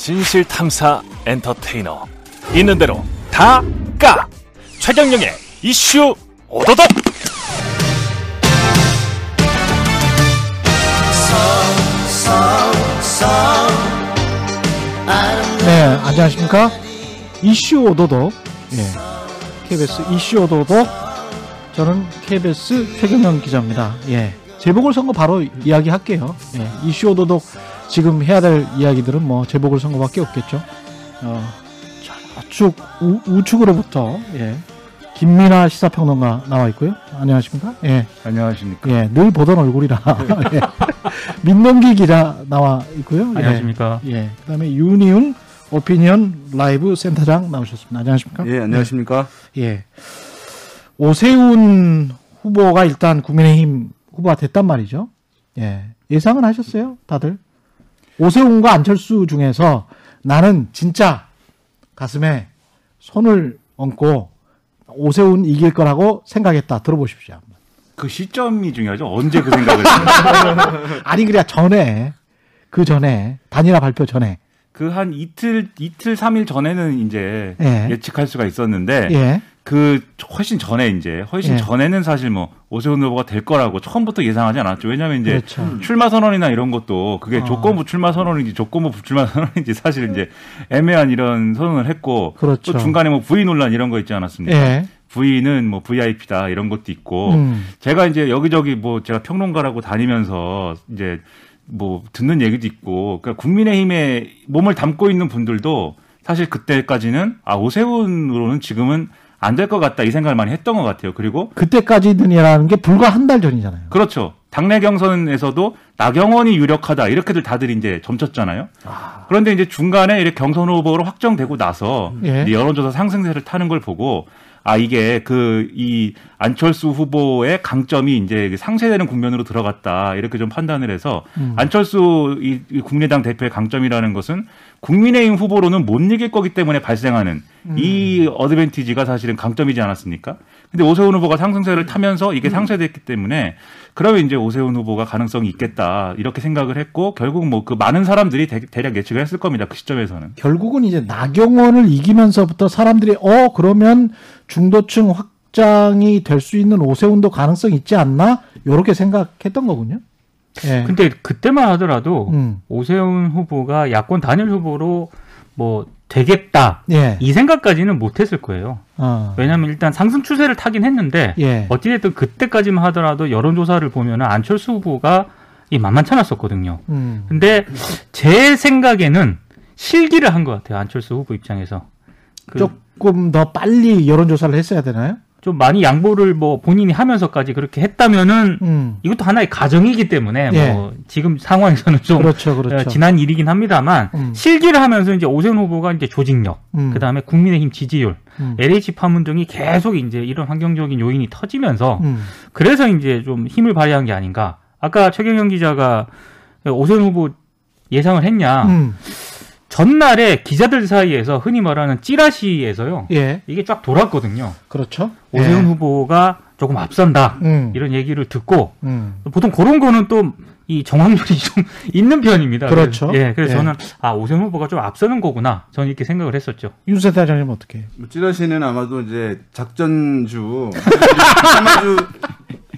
진실 탐사 엔터테이너 있는 대로 다 까. 최경영의 이슈 오도독. 네, 안녕하십니까? 이슈 오도독. 예. KBS 이슈 오도독. 저는 KBS 최경영 기자입니다. 예. 재보궐선거 바로 이야기할게요. 예. 이슈 오도독 지금 해야 될 이야기들은 뭐 재보궐선거밖에 없겠죠. 어, 좌측, 우, 우측으로부터, 예. 김민아 시사평론가 나와 있고요. 안녕하십니까? 예. 안녕하십니까. 예. 늘 보던 얼굴이라. 예. 민동기 기자 나와 있고요. 예. 안녕하십니까. 예. 그 다음에 윤희웅 오피니언 라이브 센터장 나오셨습니다. 안녕하십니까? 예, 안녕하십니까. 예. 오세훈 후보가 일단 국민의힘 후보가 됐단 말이죠. 예. 예상은 하셨어요? 다들? 오세훈과 안철수 중에서 나는 진짜 가슴에 손을 얹고 오세훈 이길 거라고 생각했다. 들어보십시오. 그 시점이 중요하죠. 언제 그 생각을. 아니, 그래, 전에, 그 전에, 단일화 발표 전에. 그 한 이틀, 이틀, 삼일 전에는 이제 예. 예. 측할 수가 있었는데 예. 그 훨씬 전에 이제 훨씬 예. 전에는 사실 뭐 오세훈 후보가 될 거라고 처음부터 예상하지 않았죠. 왜냐하면 이제 그렇죠. 출마 선언이나 이런 것도 그게 어. 조건부 출마 선언인지 조건부 불출마 선언인지 사실 이제 애매한 이런 선언을 했고 그렇죠. 또 중간에 뭐 부의 논란 이런 거 있지 않았습니까? 예. 부인은 뭐 VIP다 이런 것도 있고 음. 제가 이제 여기저기 뭐 제가 평론가라고 다니면서 이제 뭐 듣는 얘기도 있고 그러니까 국민의힘에 몸을 담고 있는 분들도 사실 그때까지는 아 오세훈으로는 지금은 안 될 것 같다 이 생각을 많이 했던 것 같아요. 그리고 그때까지는이라는 게 불과 한 달 전이잖아요. 그렇죠. 당내 경선에서도 나경원이 유력하다 이렇게들 다들 이제 점쳤잖아요. 그런데 이제 중간에 이렇게 경선 후보로 확정되고 나서 예. 여론조사 상승세를 타는 걸 보고 아 이게 그 이 안철수 후보의 강점이 이제 상쇄되는 국면으로 들어갔다 이렇게 좀 판단을 해서 음. 안철수 이, 이 국민의당 대표의 강점이라는 것은 국민의힘 후보로는 못 이길 거기 때문에 발생하는 음. 이 어드밴티지가 사실은 강점이지 않았습니까? 근데 오세훈 후보가 상승세를 타면서 이게 음. 상쇄됐기 때문에 그러면 이제 오세훈 후보가 가능성이 있겠다 이렇게 생각을 했고 결국 뭐 그 많은 사람들이 대, 대략 예측을 했을 겁니다 그 시점에서는 결국은 이제 나경원을 이기면서부터 사람들이 어 그러면 중도층 확장이 될 수 있는 오세훈도 가능성 있지 않나 요렇게 생각했던 거군요. 예. 근데 그때만 하더라도 음. 오세훈 후보가 야권 단일 후보로 뭐 되겠다 예. 이 생각까지는 못했을 거예요. 어. 왜냐하면 일단 상승 추세를 타긴 했는데 예. 어찌됐든 그때까지만 하더라도 여론조사를 보면은 안철수 후보가 이 만만찮았었거든요. 음. 근데 제 생각에는 실기를 한 것 같아요 안철수 후보 입장에서 그 조금 더 빨리 여론조사를 했어야 되나요? 좀 많이 양보를 뭐 본인이 하면서까지 그렇게 했다면은 음. 이것도 하나의 가정이기 때문에 예. 뭐 지금 상황에서는 좀 그렇죠, 그렇죠. 어, 지난 일이긴 합니다만 음. 실기를 하면서 이제 오세훈 후보가 이제 조직력, 음. 그다음에 국민의힘 지지율, 음. LH 파문 등이 계속 이제 이런 환경적인 요인이 터지면서 음. 그래서 이제 좀 힘을 발휘한 게 아닌가. 아까 최경영 기자가 오세훈 후보 예상을 했냐. 음. 전날에 기자들 사이에서 흔히 말하는 찌라시에서요. 예. 이게 쫙 돌았거든요. 그렇죠. 오세훈 예. 후보가 조금 앞선다. 음. 이런 얘기를 듣고 음. 보통 그런 거는 또 이 정확률이 좀 있는 편입니다. 그렇죠. 그래서, 예, 그래서 예. 저는 아 오세훈 후보가 좀 앞서는 거구나. 저는 이렇게 생각을 했었죠. 윤세 대장님 어떻게? 뭐 찌라시는 아마도 이제 작전주 사마주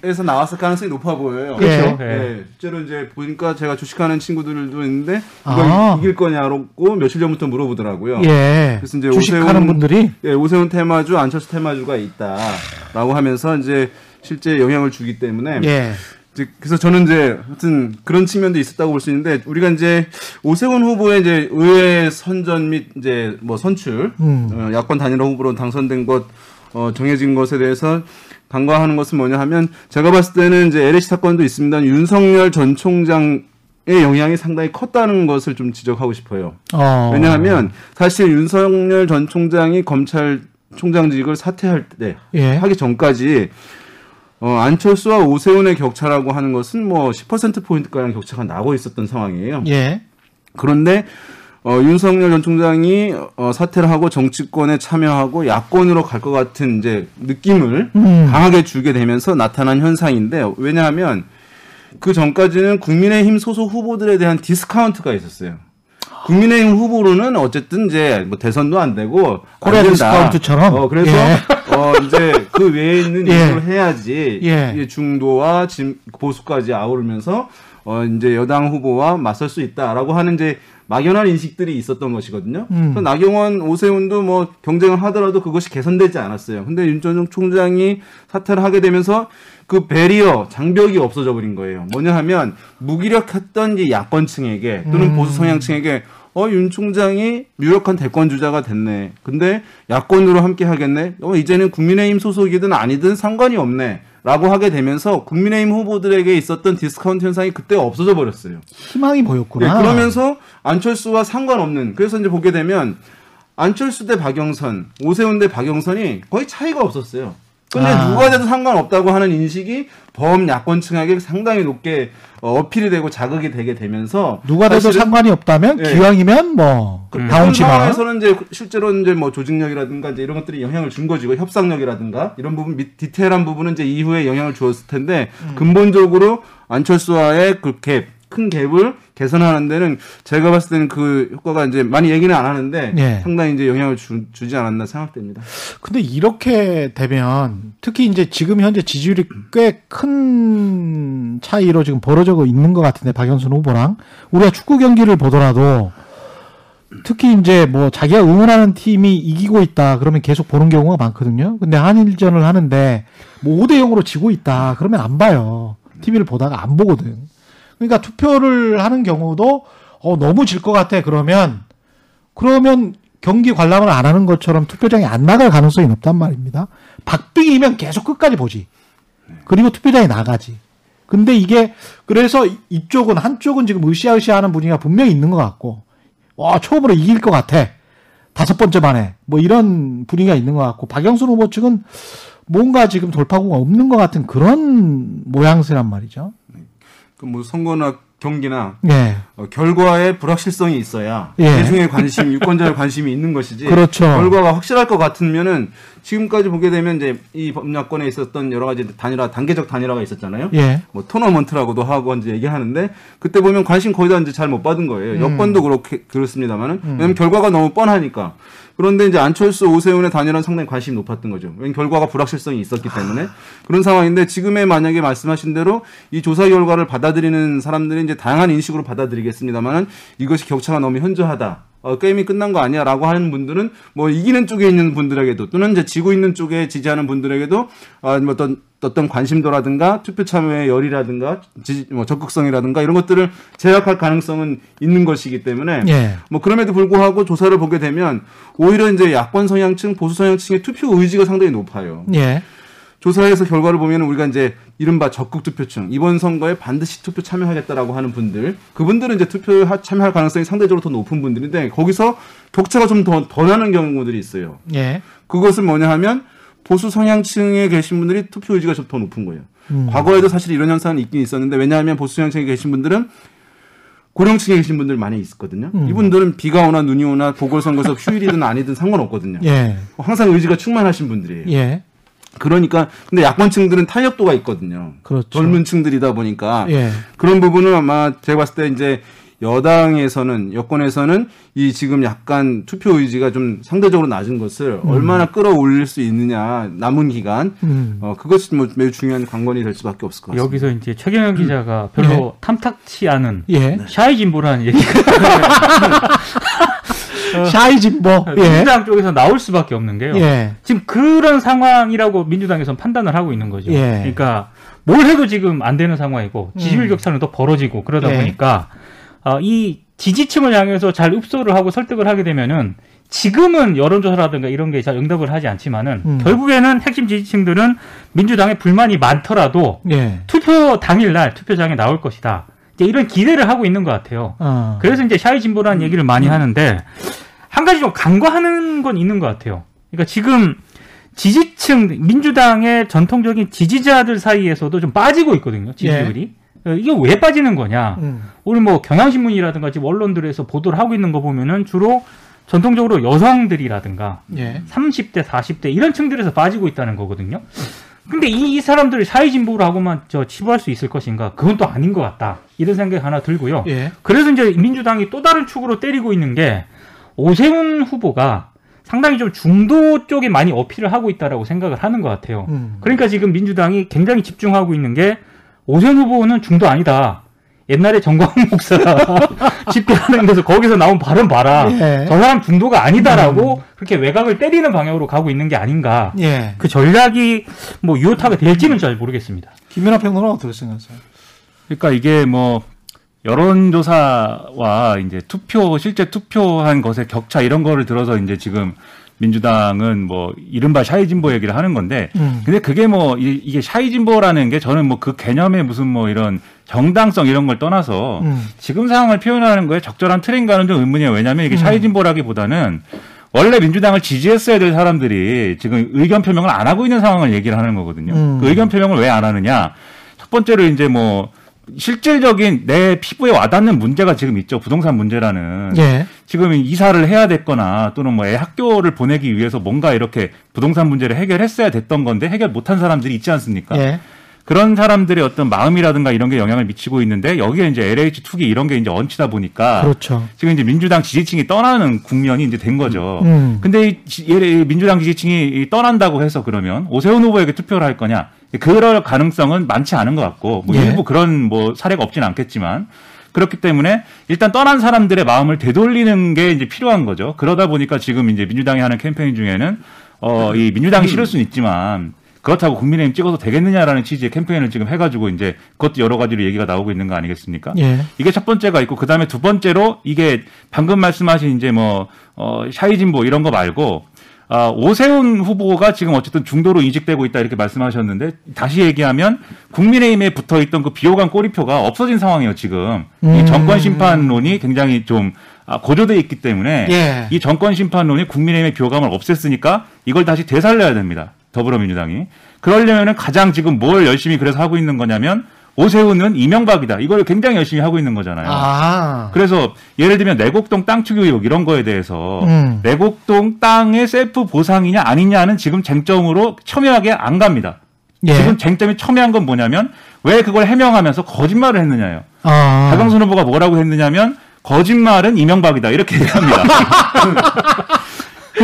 에서 나왔을 가능성이 높아 보여요. 그렇죠. 예. 네, 실제로 이제 보니까 제가 주식하는 친구들도 있는데 아. 이걸 이길 거냐고 며칠 전부터 물어보더라고요. 예. 그래서 이제 주식하는 오세훈- 분들이 예, 오세훈 테마주, 안철수 테마주가 있다라고 하면서 이제 실제 영향을 주기 때문에 예. 이제 그래서 저는 이제 하여튼 그런 측면도 있었다고 볼 수 있는데 우리가 이제 오세훈 후보의 이제 의회 선전 및 이제 뭐 선출 음. 어, 야권 단일화 후보로 당선된 것 어, 정해진 것에 대해서 간과하는 것은 뭐냐 하면 제가 봤을 때는 이제 LH 사건도 있습니다. 윤석열 전 총장 의 영향이 상당히 컸다는 것을 좀 지적하고 싶어요. 어. 왜냐하면 사실 윤석열 전 총장이 검찰 총장직을 사퇴할 때 예. 하기 전까지 어, 안철수와 오세훈의 격차라고 하는 것은 뭐 10%포인트 가량 격차가 나고 있었던 상황이에요. 예. 그런데 어, 윤석열 전 총장이 어, 사퇴를 하고 정치권에 참여하고 야권으로 갈 것 같은 이제 느낌을 음. 강하게 주게 되면서 나타난 현상인데 왜냐하면 그 전까지는 국민의힘 소속 후보들에 대한 디스카운트가 있었어요. 국민의힘 후보로는 어쨌든 이제 뭐 대선도 안 되고 코리아. 디스카운트처럼? 어 그래서 예. 어 이제 그 외에 있는 예. 일을 해야지 예. 중도와 진, 보수까지 아우르면서 어 이제 여당 후보와 맞설 수 있다라고 하는 이제 막연한 인식들이 있었던 것이거든요. 음. 그래서 나경원, 오세훈도 뭐 경쟁을 하더라도 그것이 개선되지 않았어요. 근데 윤 전 총장이 사퇴를 하게 되면서 그 barrier 장벽이 없어져 버린 거예요. 뭐냐 하면 무기력했던 이 야권층에게 또는 음. 보수 성향층에게 어 윤 총장이 유력한 대권 주자가 됐네. 근데 야권으로 함께 하겠네. 어 이제는 국민의힘 소속이든 아니든 상관이 없네. 라고 하게 되면서 국민의힘 후보들에게 있었던 디스카운트 현상이 그때 없어져 버렸어요. 희망이 보였구나. 네, 그러면서 안철수와 상관없는 그래서 이제 보게 되면 안철수 대 박영선, 오세훈 대 박영선이 거의 차이가 없었어요. 근데 아. 누가 돼도 상관없다고 하는 인식이 범야권층에게 상당히 높게 어, 어필이 되고 자극이 되게 되면서 누가 돼도 상관이 없다면 예. 기왕이면 뭐 그런 다운치마. 상황에서는 이제 실제로 이제 뭐 조직력이라든가 이제 이런 것들이 영향을 준 거지고 협상력이라든가 이런 부분 미- 디테일한 부분은 이제 이후에 영향을 주었을 텐데 음. 근본적으로 안철수와의 그 갭, 큰 갭을 개선하는 데는 제가 봤을 때는 그 효과가 이제 많이 얘기는 안 하는데 예. 상당히 이제 영향을 주, 주지 않았나 생각됩니다. 근데 이렇게 되면 특히 이제 지금 현재 지지율이 꽤 큰 차이로 지금 벌어지고 있는 것 같은데 박영선 후보랑 우리가 축구 경기를 보더라도 특히 이제 뭐 자기가 응원하는 팀이 이기고 있다 그러면 계속 보는 경우가 많거든요. 근데 한일전을 하는데 뭐 5대 0으로 지고 있다 그러면 안 봐요. TV를 보다가 안 보거든. 그러니까 투표를 하는 경우도 어 너무 질 것 같아 그러면 그러면 경기 관람을 안 하는 것처럼 투표장에 안 나갈 가능성이 높단 말입니다. 박빙이면 계속 끝까지 보지. 그리고 투표장에 나가지. 근데 이게 그래서 이쪽은 한쪽은 지금 으쌰으쌰하는 분위기가 분명히 있는 것 같고, 와 처음으로 이길 것 같아. 다섯 번째 만에 뭐 이런 분위기가 있는 것 같고 박영순 후보 측은 뭔가 지금 돌파구가 없는 것 같은 그런 모양새란 말이죠. 그 뭐 선거나 경기나 예, 어, 결과에 불확실성이 있어야 예. 대중의 관심, 유권자의 관심이 있는 것이지. 그렇죠. 결과가 확실할 것 같으면은 지금까지 보게 되면 이제 이 법야권에 있었던 여러 가지 단일화, 단계적 단일화가 있었잖아요. 예, 뭐 토너먼트라고도 하고 이제 얘기하는데 그때 보면 관심 거의 다 이제 잘 못 받은 거예요. 음. 여권도 그렇게 그렇습니다만은 왜냐면 결과가 너무 뻔하니까. 그런데 이제 안철수 오세훈의 단일화는 상당히 관심이 높았던 거죠. 왜냐면 결과가 불확실성이 있었기 때문에 그런 상황인데 지금의 만약에 말씀하신 대로 이 조사 결과를 받아들이는 사람들이 이제 다양한 인식으로 받아들이 겠습니다만은 이것이 격차가 너무 현저하다. 어, 게임이 끝난 거 아니야 라고 하는 분들은 뭐 이기는 쪽에 있는 분들에게도 또는 이제 지고 있는 쪽에 지지하는 분들에게도 아, 뭐 어떤 어떤 관심도라든가 투표 참여의 열이라든가 지지, 뭐 적극성이라든가 이런 것들을 제약할 가능성은 있는 것이기 때문에 예, 뭐 그럼에도 불구하고 조사를 보게 되면 오히려 이제 야권 성향층, 보수 성향층의 투표 의지가 상당히 높아요. 예, 조사에서 결과를 보면 우리가 이제 이른바 적극 투표층 이번 선거에 반드시 투표 참여하겠다라고 하는 분들 그분들은 이제 투표 참여할 가능성이 상대적으로 더 높은 분들인데 거기서 격차가 좀더더 나는 경우들이 있어요. 예. 그것은 뭐냐 하면 보수 성향층에 계신 분들이 투표 의지가 좀 더 높은 거예요. 음. 과거에도 사실 이런 현상은 있긴 있었는데 왜냐하면 보수 성향층에 계신 분들은 고령층에 계신 분들 많이 있거든요. 음. 이분들은 비가 오나 눈이 오나 보궐선거에서 휴일이든 아니든 상관없거든요. 예, 항상 의지가 충만하신 분들이에요. 예, 그러니까 근데 야권층들은 탄력도가 있거든요. 그렇죠. 젊은 층들이다 보니까 예, 그런 부분은 아마 제가 봤을 때 이제 여당에서는 여권에서는 이 지금 약간 투표 의지가 좀 상대적으로 낮은 것을 얼마나 끌어올릴 수 있느냐 남은 기간 음. 어 그것이 뭐 매우 중요한 관건이 될 수밖에 없을 것 같습니다. 여기서 이제 최경영 기자가 별로 탐탁치 않은 예. 샤이 진보라는 얘기가 샤이 진보. 예, 민주당 쪽에서 나올 수밖에 없는 게요. 예, 지금 그런 상황이라고 민주당에서는 판단을 하고 있는 거죠. 예. 그러니까 뭘 해도 지금 안 되는 상황이고 지지율 음. 격차는 더 벌어지고 그러다 예. 보니까 어, 이 지지층을 향해서 잘 읍소를 하고 설득을 하게 되면은 지금은 여론조사라든가 이런 게 잘 응답을 하지 않지만은 음. 결국에는 핵심 지지층들은 민주당에 불만이 많더라도 예. 투표 당일날 투표장에 나올 것이다. 이런 기대를 하고 있는 것 같아요. 어. 그래서 이제 샤이 진보라는 얘기를 많이 하는데 한 가지 좀 간과하는 건 있는 것 같아요. 그러니까 지금 지지층 민주당의 전통적인 지지자들 사이에서도 좀 빠지고 있거든요. 지지율이. 어, 이게 왜 빠지는 거냐? 음. 오늘 뭐 경향신문이라든가 지금 언론들에서 보도를 하고 있는 거 보면은 주로 전통적으로 여성들이라든가 예. 30대, 40대 이런 층들에서 빠지고 있다는 거거든요. 근데 이, 이 사람들을 사회진보를 하고만 저 치부할 수 있을 것인가? 그건 또 아닌 것 같다. 이런 생각이 하나 들고요. 예. 그래서 이제 민주당이 또 다른 축으로 때리고 있는 게 오세훈 후보가 상당히 좀 중도 쪽에 많이 어필을 하고 있다라고 생각을 하는 것 같아요. 음. 그러니까 지금 민주당이 굉장히 집중하고 있는 게 오세훈 후보는 중도 아니다. 옛날에 정광훈 목사가 집회하는 데서 거기서 나온 발언 봐라. 예. 저 사람 중도가 아니다라고 그렇게 외곽을 때리는 방향으로 가고 있는 게 아닌가. 예. 그 전략이 뭐 유효타가 될지는 잘 모르겠습니다. 김연아 평론은 어떻게 생각하세요? 그러니까 이게 뭐 여론조사와 이제 투표 실제 투표한 것의 격차 이런 거를 들어서 이제 지금 민주당은 뭐 이른바 샤이 진보 얘기를 하는 건데 음. 근데 그게 뭐 이- 이게 샤이 진보라는 게 저는 뭐 그 개념의 무슨 뭐 이런 정당성 이런 걸 떠나서 음. 지금 상황을 표현하는 거에 적절한 틀인가는 좀 의문이에요. 왜냐하면 이게 음. 샤이진보라기보다는 원래 민주당을 지지했어야 될 사람들이 지금 의견 표명을 안 하고 있는 상황을 얘기를 하는 거거든요. 음. 그 의견 표명을 왜 안 하느냐? 첫 번째로 이제 뭐 실질적인 내 피부에 와닿는 문제가 지금 있죠. 부동산 문제라는. 예. 지금 이사를 해야 됐거나 또는 뭐 애 학교를 보내기 위해서 뭔가 이렇게 부동산 문제를 해결했어야 됐던 건데 해결 못한 사람들이 있지 않습니까? 예. 그런 사람들의 어떤 마음이라든가 이런 게 영향을 미치고 있는데 여기에 이제 LH 투기 이런 게 이제 얹히다 보니까 그렇죠. 지금 이제 민주당 지지층이 떠나는 국면이 이제 된 거죠. 음. 근데 이 민주당 지지층이 이 떠난다고 해서 그러면 오세훈 후보에게 투표를 할 거냐? 그럴 가능성은 많지 않은 것 같고 뭐 예. 일부 그런 뭐 사례가 없지는 않겠지만 그렇기 때문에 일단 떠난 사람들의 마음을 되돌리는 게 이제 필요한 거죠. 그러다 보니까 지금 이제 민주당이 하는 캠페인 중에는 어 이 민주당이 싫을 수는 있지만 그렇다고 국민의힘 찍어도 되겠느냐라는 취지의 캠페인을 지금 해가지고 이제 그것도 여러 가지로 얘기가 나오고 있는 거 아니겠습니까? 예. 이게 첫 번째가 있고 그 다음에 두 번째로 이게 방금 말씀하신 이제 뭐 어, 샤이진보 이런 거 말고 아, 오세훈 후보가 지금 어쨌든 중도로 이직되고 있다 이렇게 말씀하셨는데 다시 얘기하면 국민의힘에 붙어 있던 그 비호감 꼬리표가 없어진 상황이에요 지금 음. 이 정권 심판론이 굉장히 좀 아, 고조돼 있기 때문에 예. 이 정권 심판론이 국민의힘의 비호감을 없앴으니까 이걸 다시 되살려야 됩니다 더불어민주당이 그러려면은 가장 지금 뭘 열심히 그래서 하고 있는 거냐면 오세훈은 이명박이다 이걸 굉장히 열심히 하고 있는 거잖아요. 아. 그래서 예를 들면 내곡동 땅 투기 의혹 이런 거에 대해서 음. 내곡동 땅의 셀프 보상이냐 아니냐는 지금 쟁점으로 첨예하게 안 갑니다. 예. 지금 쟁점이 첨예한 건 뭐냐면 왜 그걸 해명하면서 거짓말을 했느냐요. 아. 박영선 후보가 뭐라고 했느냐면 거짓말은 이명박이다 이렇게 얘기합니다.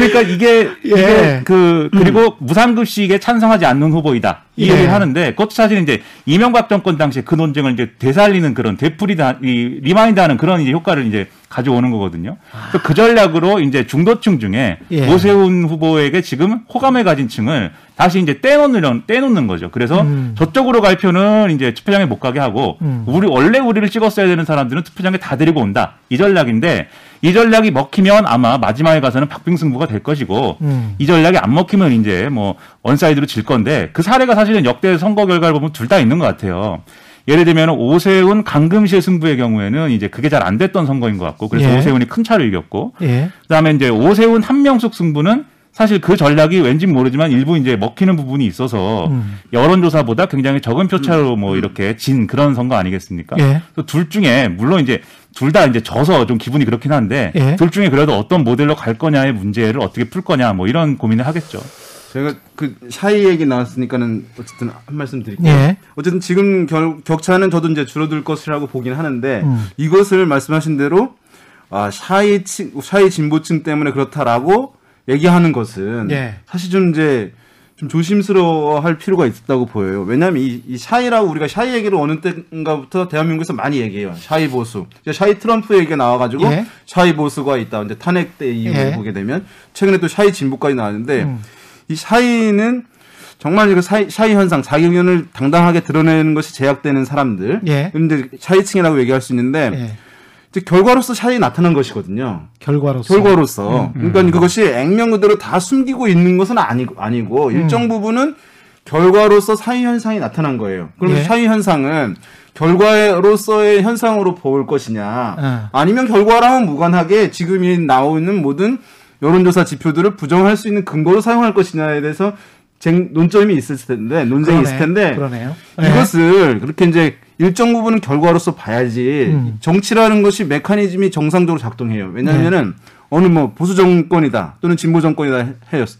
그러니까 이게, 예. 이게 그 그리고 무상급식에 찬성하지 않는 후보이다 이 예. 얘기를 하는데 그것도 사실 이제 이명박 정권 당시에 그 논쟁을 이제 되살리는 그런 되풀이다 이 remind하는 그런 이제 효과를 이제 가져오는 거거든요. 그래서 그 전략으로 이제 중도층 중에 예. 오세훈 후보에게 지금 호감을 가진 층을 다시 이제 떼놓는 떼놓는 거죠. 그래서 음. 저쪽으로 갈 표는 이제 투표장에 못 가게 하고 음. 우리 원래 우리를 찍었어야 되는 사람들은 투표장에 다 데리고 온다. 이 전략인데 이 전략이 먹히면 아마 마지막에 가서는 박빙승부가 될 것이고 음. 이 전략이 안 먹히면 이제 뭐 one-side로 질 건데 그 사례가 사실은 역대 선거 결과를 보면 둘 다 있는 것 같아요. 예를 들면 오세훈 강금실 승부의 경우에는 이제 그게 잘 안 됐던 선거인 것 같고 그래서 예. 오세훈이 큰 차를 이겼고 예. 그다음에 이제 오세훈 한명숙 승부는 사실 그 전략이 왠지 모르지만 일부 이제 먹히는 부분이 있어서 음. 여론조사보다 굉장히 적은 표차로 뭐 이렇게 진 그런 선거 아니겠습니까? 예. 둘 중에 물론 이제 둘 다 이제 져서 좀 기분이 그렇긴 한데 예. 둘 중에 그래도 어떤 모델로 갈 거냐의 문제를 어떻게 풀 거냐 뭐 이런 고민을 하겠죠. 제가 그 샤이 얘기 나왔으니까는 어쨌든 한 말씀 드릴게요. 예. 어쨌든 지금 결, 격차는 저도 이제 줄어들 것이라고 보긴 하는데 음. 이것을 말씀하신 대로 아 샤이 층 샤이 진보층 때문에 그렇다라고 얘기하는 것은 예. 사실 좀 이제 좀 조심스러워할 필요가 있다고 보여요. 왜냐하면 이, 이 샤이라고 우리가 샤이 얘기를 어느 때인가부터 대한민국에서 많이 얘기해요. 샤이 보수. 샤이 트럼프 얘기가 나와가지고 예. 샤이 보수가 있다. 이제 탄핵 때 이후에 예. 보게 되면 최근에 또 샤이 진보까지 나왔는데 음. 이 샤이는 정말 그 샤이, 샤이 현상, 자기 의견을 당당하게 드러내는 것이 제약되는 사람들. 예. 근데 샤이층이라고 얘기할 수 있는데 예. 이제 결과로서 샤이 나타난 것이거든요. 결과로서. 결과로서. 그러니까 그것이 액면 그대로 다 숨기고 있는 것은 아니고, 아니고 일정 부분은 결과로서 사회 현상이 나타난 거예요. 그러면 예. 사회 현상은 결과로서의 현상으로 볼 것이냐, 예. 아니면 결과랑은 무관하게 지금 이 나오는 모든 여론조사 지표들을 부정할 수 있는 근거로 사용할 것이냐에 대해서 쟁, 논점이 있을 텐데, 논쟁이 있을 텐데, 그러네요. 예. 이것을 그렇게 이제 일정 부분은 결과로서 봐야지 음. 정치라는 것이 메커니즘이 정상적으로 작동해요. 왜냐하면은 어느 뭐 보수 정권이다 또는 진보 정권이다 해- 그래서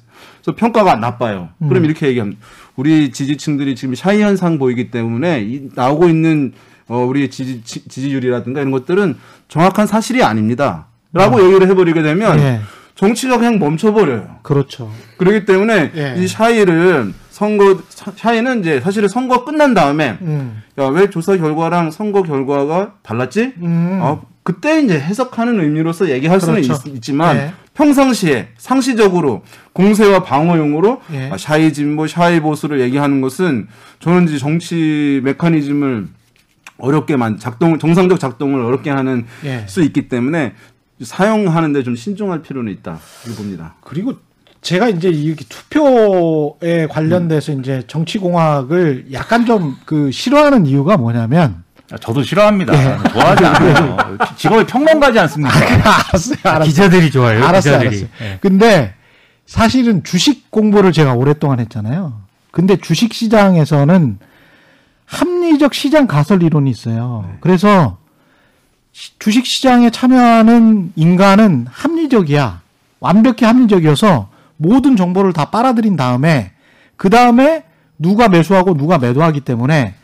평가가 나빠요. 음. 그럼 이렇게 얘기합니다. 우리 지지층들이 지금 샤이 현상 보이기 때문에 이 나오고 있는 어, 우리 지지, 지- 지지율이라든가 이런 것들은 정확한 사실이 아닙니다. 라고 얘기를 해버리게 되면 음. 예. 정치가 그냥 멈춰버려요. 그렇죠. 그렇기 때문에 예. 이 샤이를 선거 샤- 샤이는 이제 사실은 선거 끝난 다음에 음. 야 왜 조사 결과랑 선거 결과가 달랐지? 음. 어, 그때 이제 해석하는 의미로서 얘기할 수는 그렇죠. 있, 지만 예. 평상시에 상시적으로 공세와 방어용으로 예. 아, 샤이 진보, 샤이 보수를 얘기하는 것은 저는 이제 정치 메커니즘을 어렵게만 작동 정상적 작동을 어렵게 하는 예. 수 있기 때문에 사용하는데 좀 신중할 필요는 있다 이렇게 봅니다. 그리고 제가 이제 이렇게 투표에 관련돼서 이제 정치공학을 약간 좀 그 싫어하는 이유가 뭐냐면 아, 저도 싫어합니다. 예. 좋아하지 않아요. 직업이 평론가지 않습니까? 알았어요, 알았어요. 기자들이 좋아요. 알았어요, 기자들이. 알았어요. 예. 근데 사실은 주식 공부를 제가 오랫동안 했잖아요. 근데 주식 시장에서는 합리적 시장 가설 이론이 있어요. 그래서 시- 주식 시장에 참여하는 인간은 합리적이야. 완벽히 합리적이어서 모든 정보를 다 빨아들인 다음에 그 다음에 누가 매수하고 누가 매도하기 때문에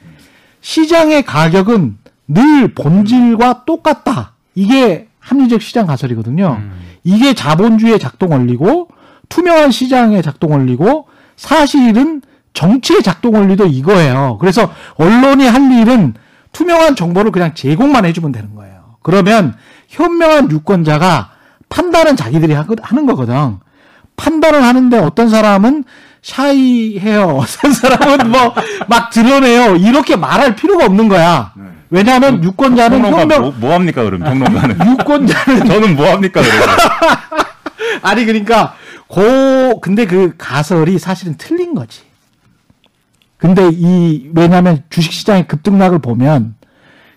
시장의 가격은 늘 본질과 똑같다. 이게 합리적 시장 가설이거든요. 이게 자본주의의 작동 원리고 투명한 시장의 작동 원리고 사실은 정치의 작동 원리도 이거예요. 그래서 언론이 할 일은 투명한 정보를 그냥 제공만 해주면 되는 거예요. 그러면 현명한 유권자가 판단은 자기들이 하는 거거든. 판단을 하는데 어떤 사람은 샤이해요. 어떤 사람은 뭐 막 드러내요. 이렇게 말할 필요가 없는 거야. 왜냐하면 유권자는 평론가 현명 뭐, 뭐 합니까 그럼 평론가는? 유권자는 저는 뭐 합니까 그러면? 아니 그러니까 고 근데 그 가설이 사실은 틀린 거지. 근데 이 왜냐하면 주식 시장의 급등락을 보면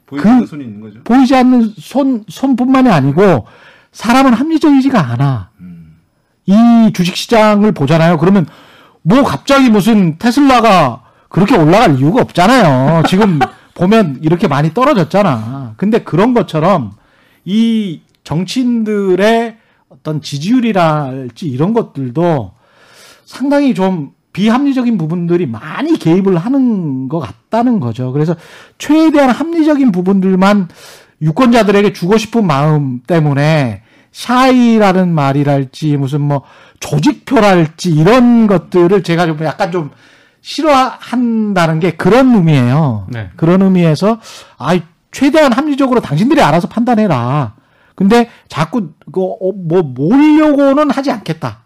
보이는 그- 손이 있는 거죠. 보이지 않는 손 손뿐만이 아니고 사람은 합리적이지가 않아. 이 주식 시장을 보잖아요. 그러면 뭐 갑자기 무슨 테슬라가 그렇게 올라갈 이유가 없잖아요. 지금 보면 이렇게 많이 떨어졌잖아. 근데 그런 것처럼 이 정치인들의 어떤 지지율이랄지 이런 것들도 상당히 좀 비합리적인 부분들이 많이 개입을 하는 것 같다는 거죠. 그래서 최대한 합리적인 부분들만 유권자들에게 주고 싶은 마음 때문에 샤이라는 말이랄지 무슨 뭐 조직표랄지 이런 것들을 제가 좀 약간 좀 싫어한다는 게 그런 의미예요. 네. 그런 의미에서 아 최대한 합리적으로 당신들이 알아서 판단해라. 근데 자꾸 그뭐 모으려고는 하지 않겠다.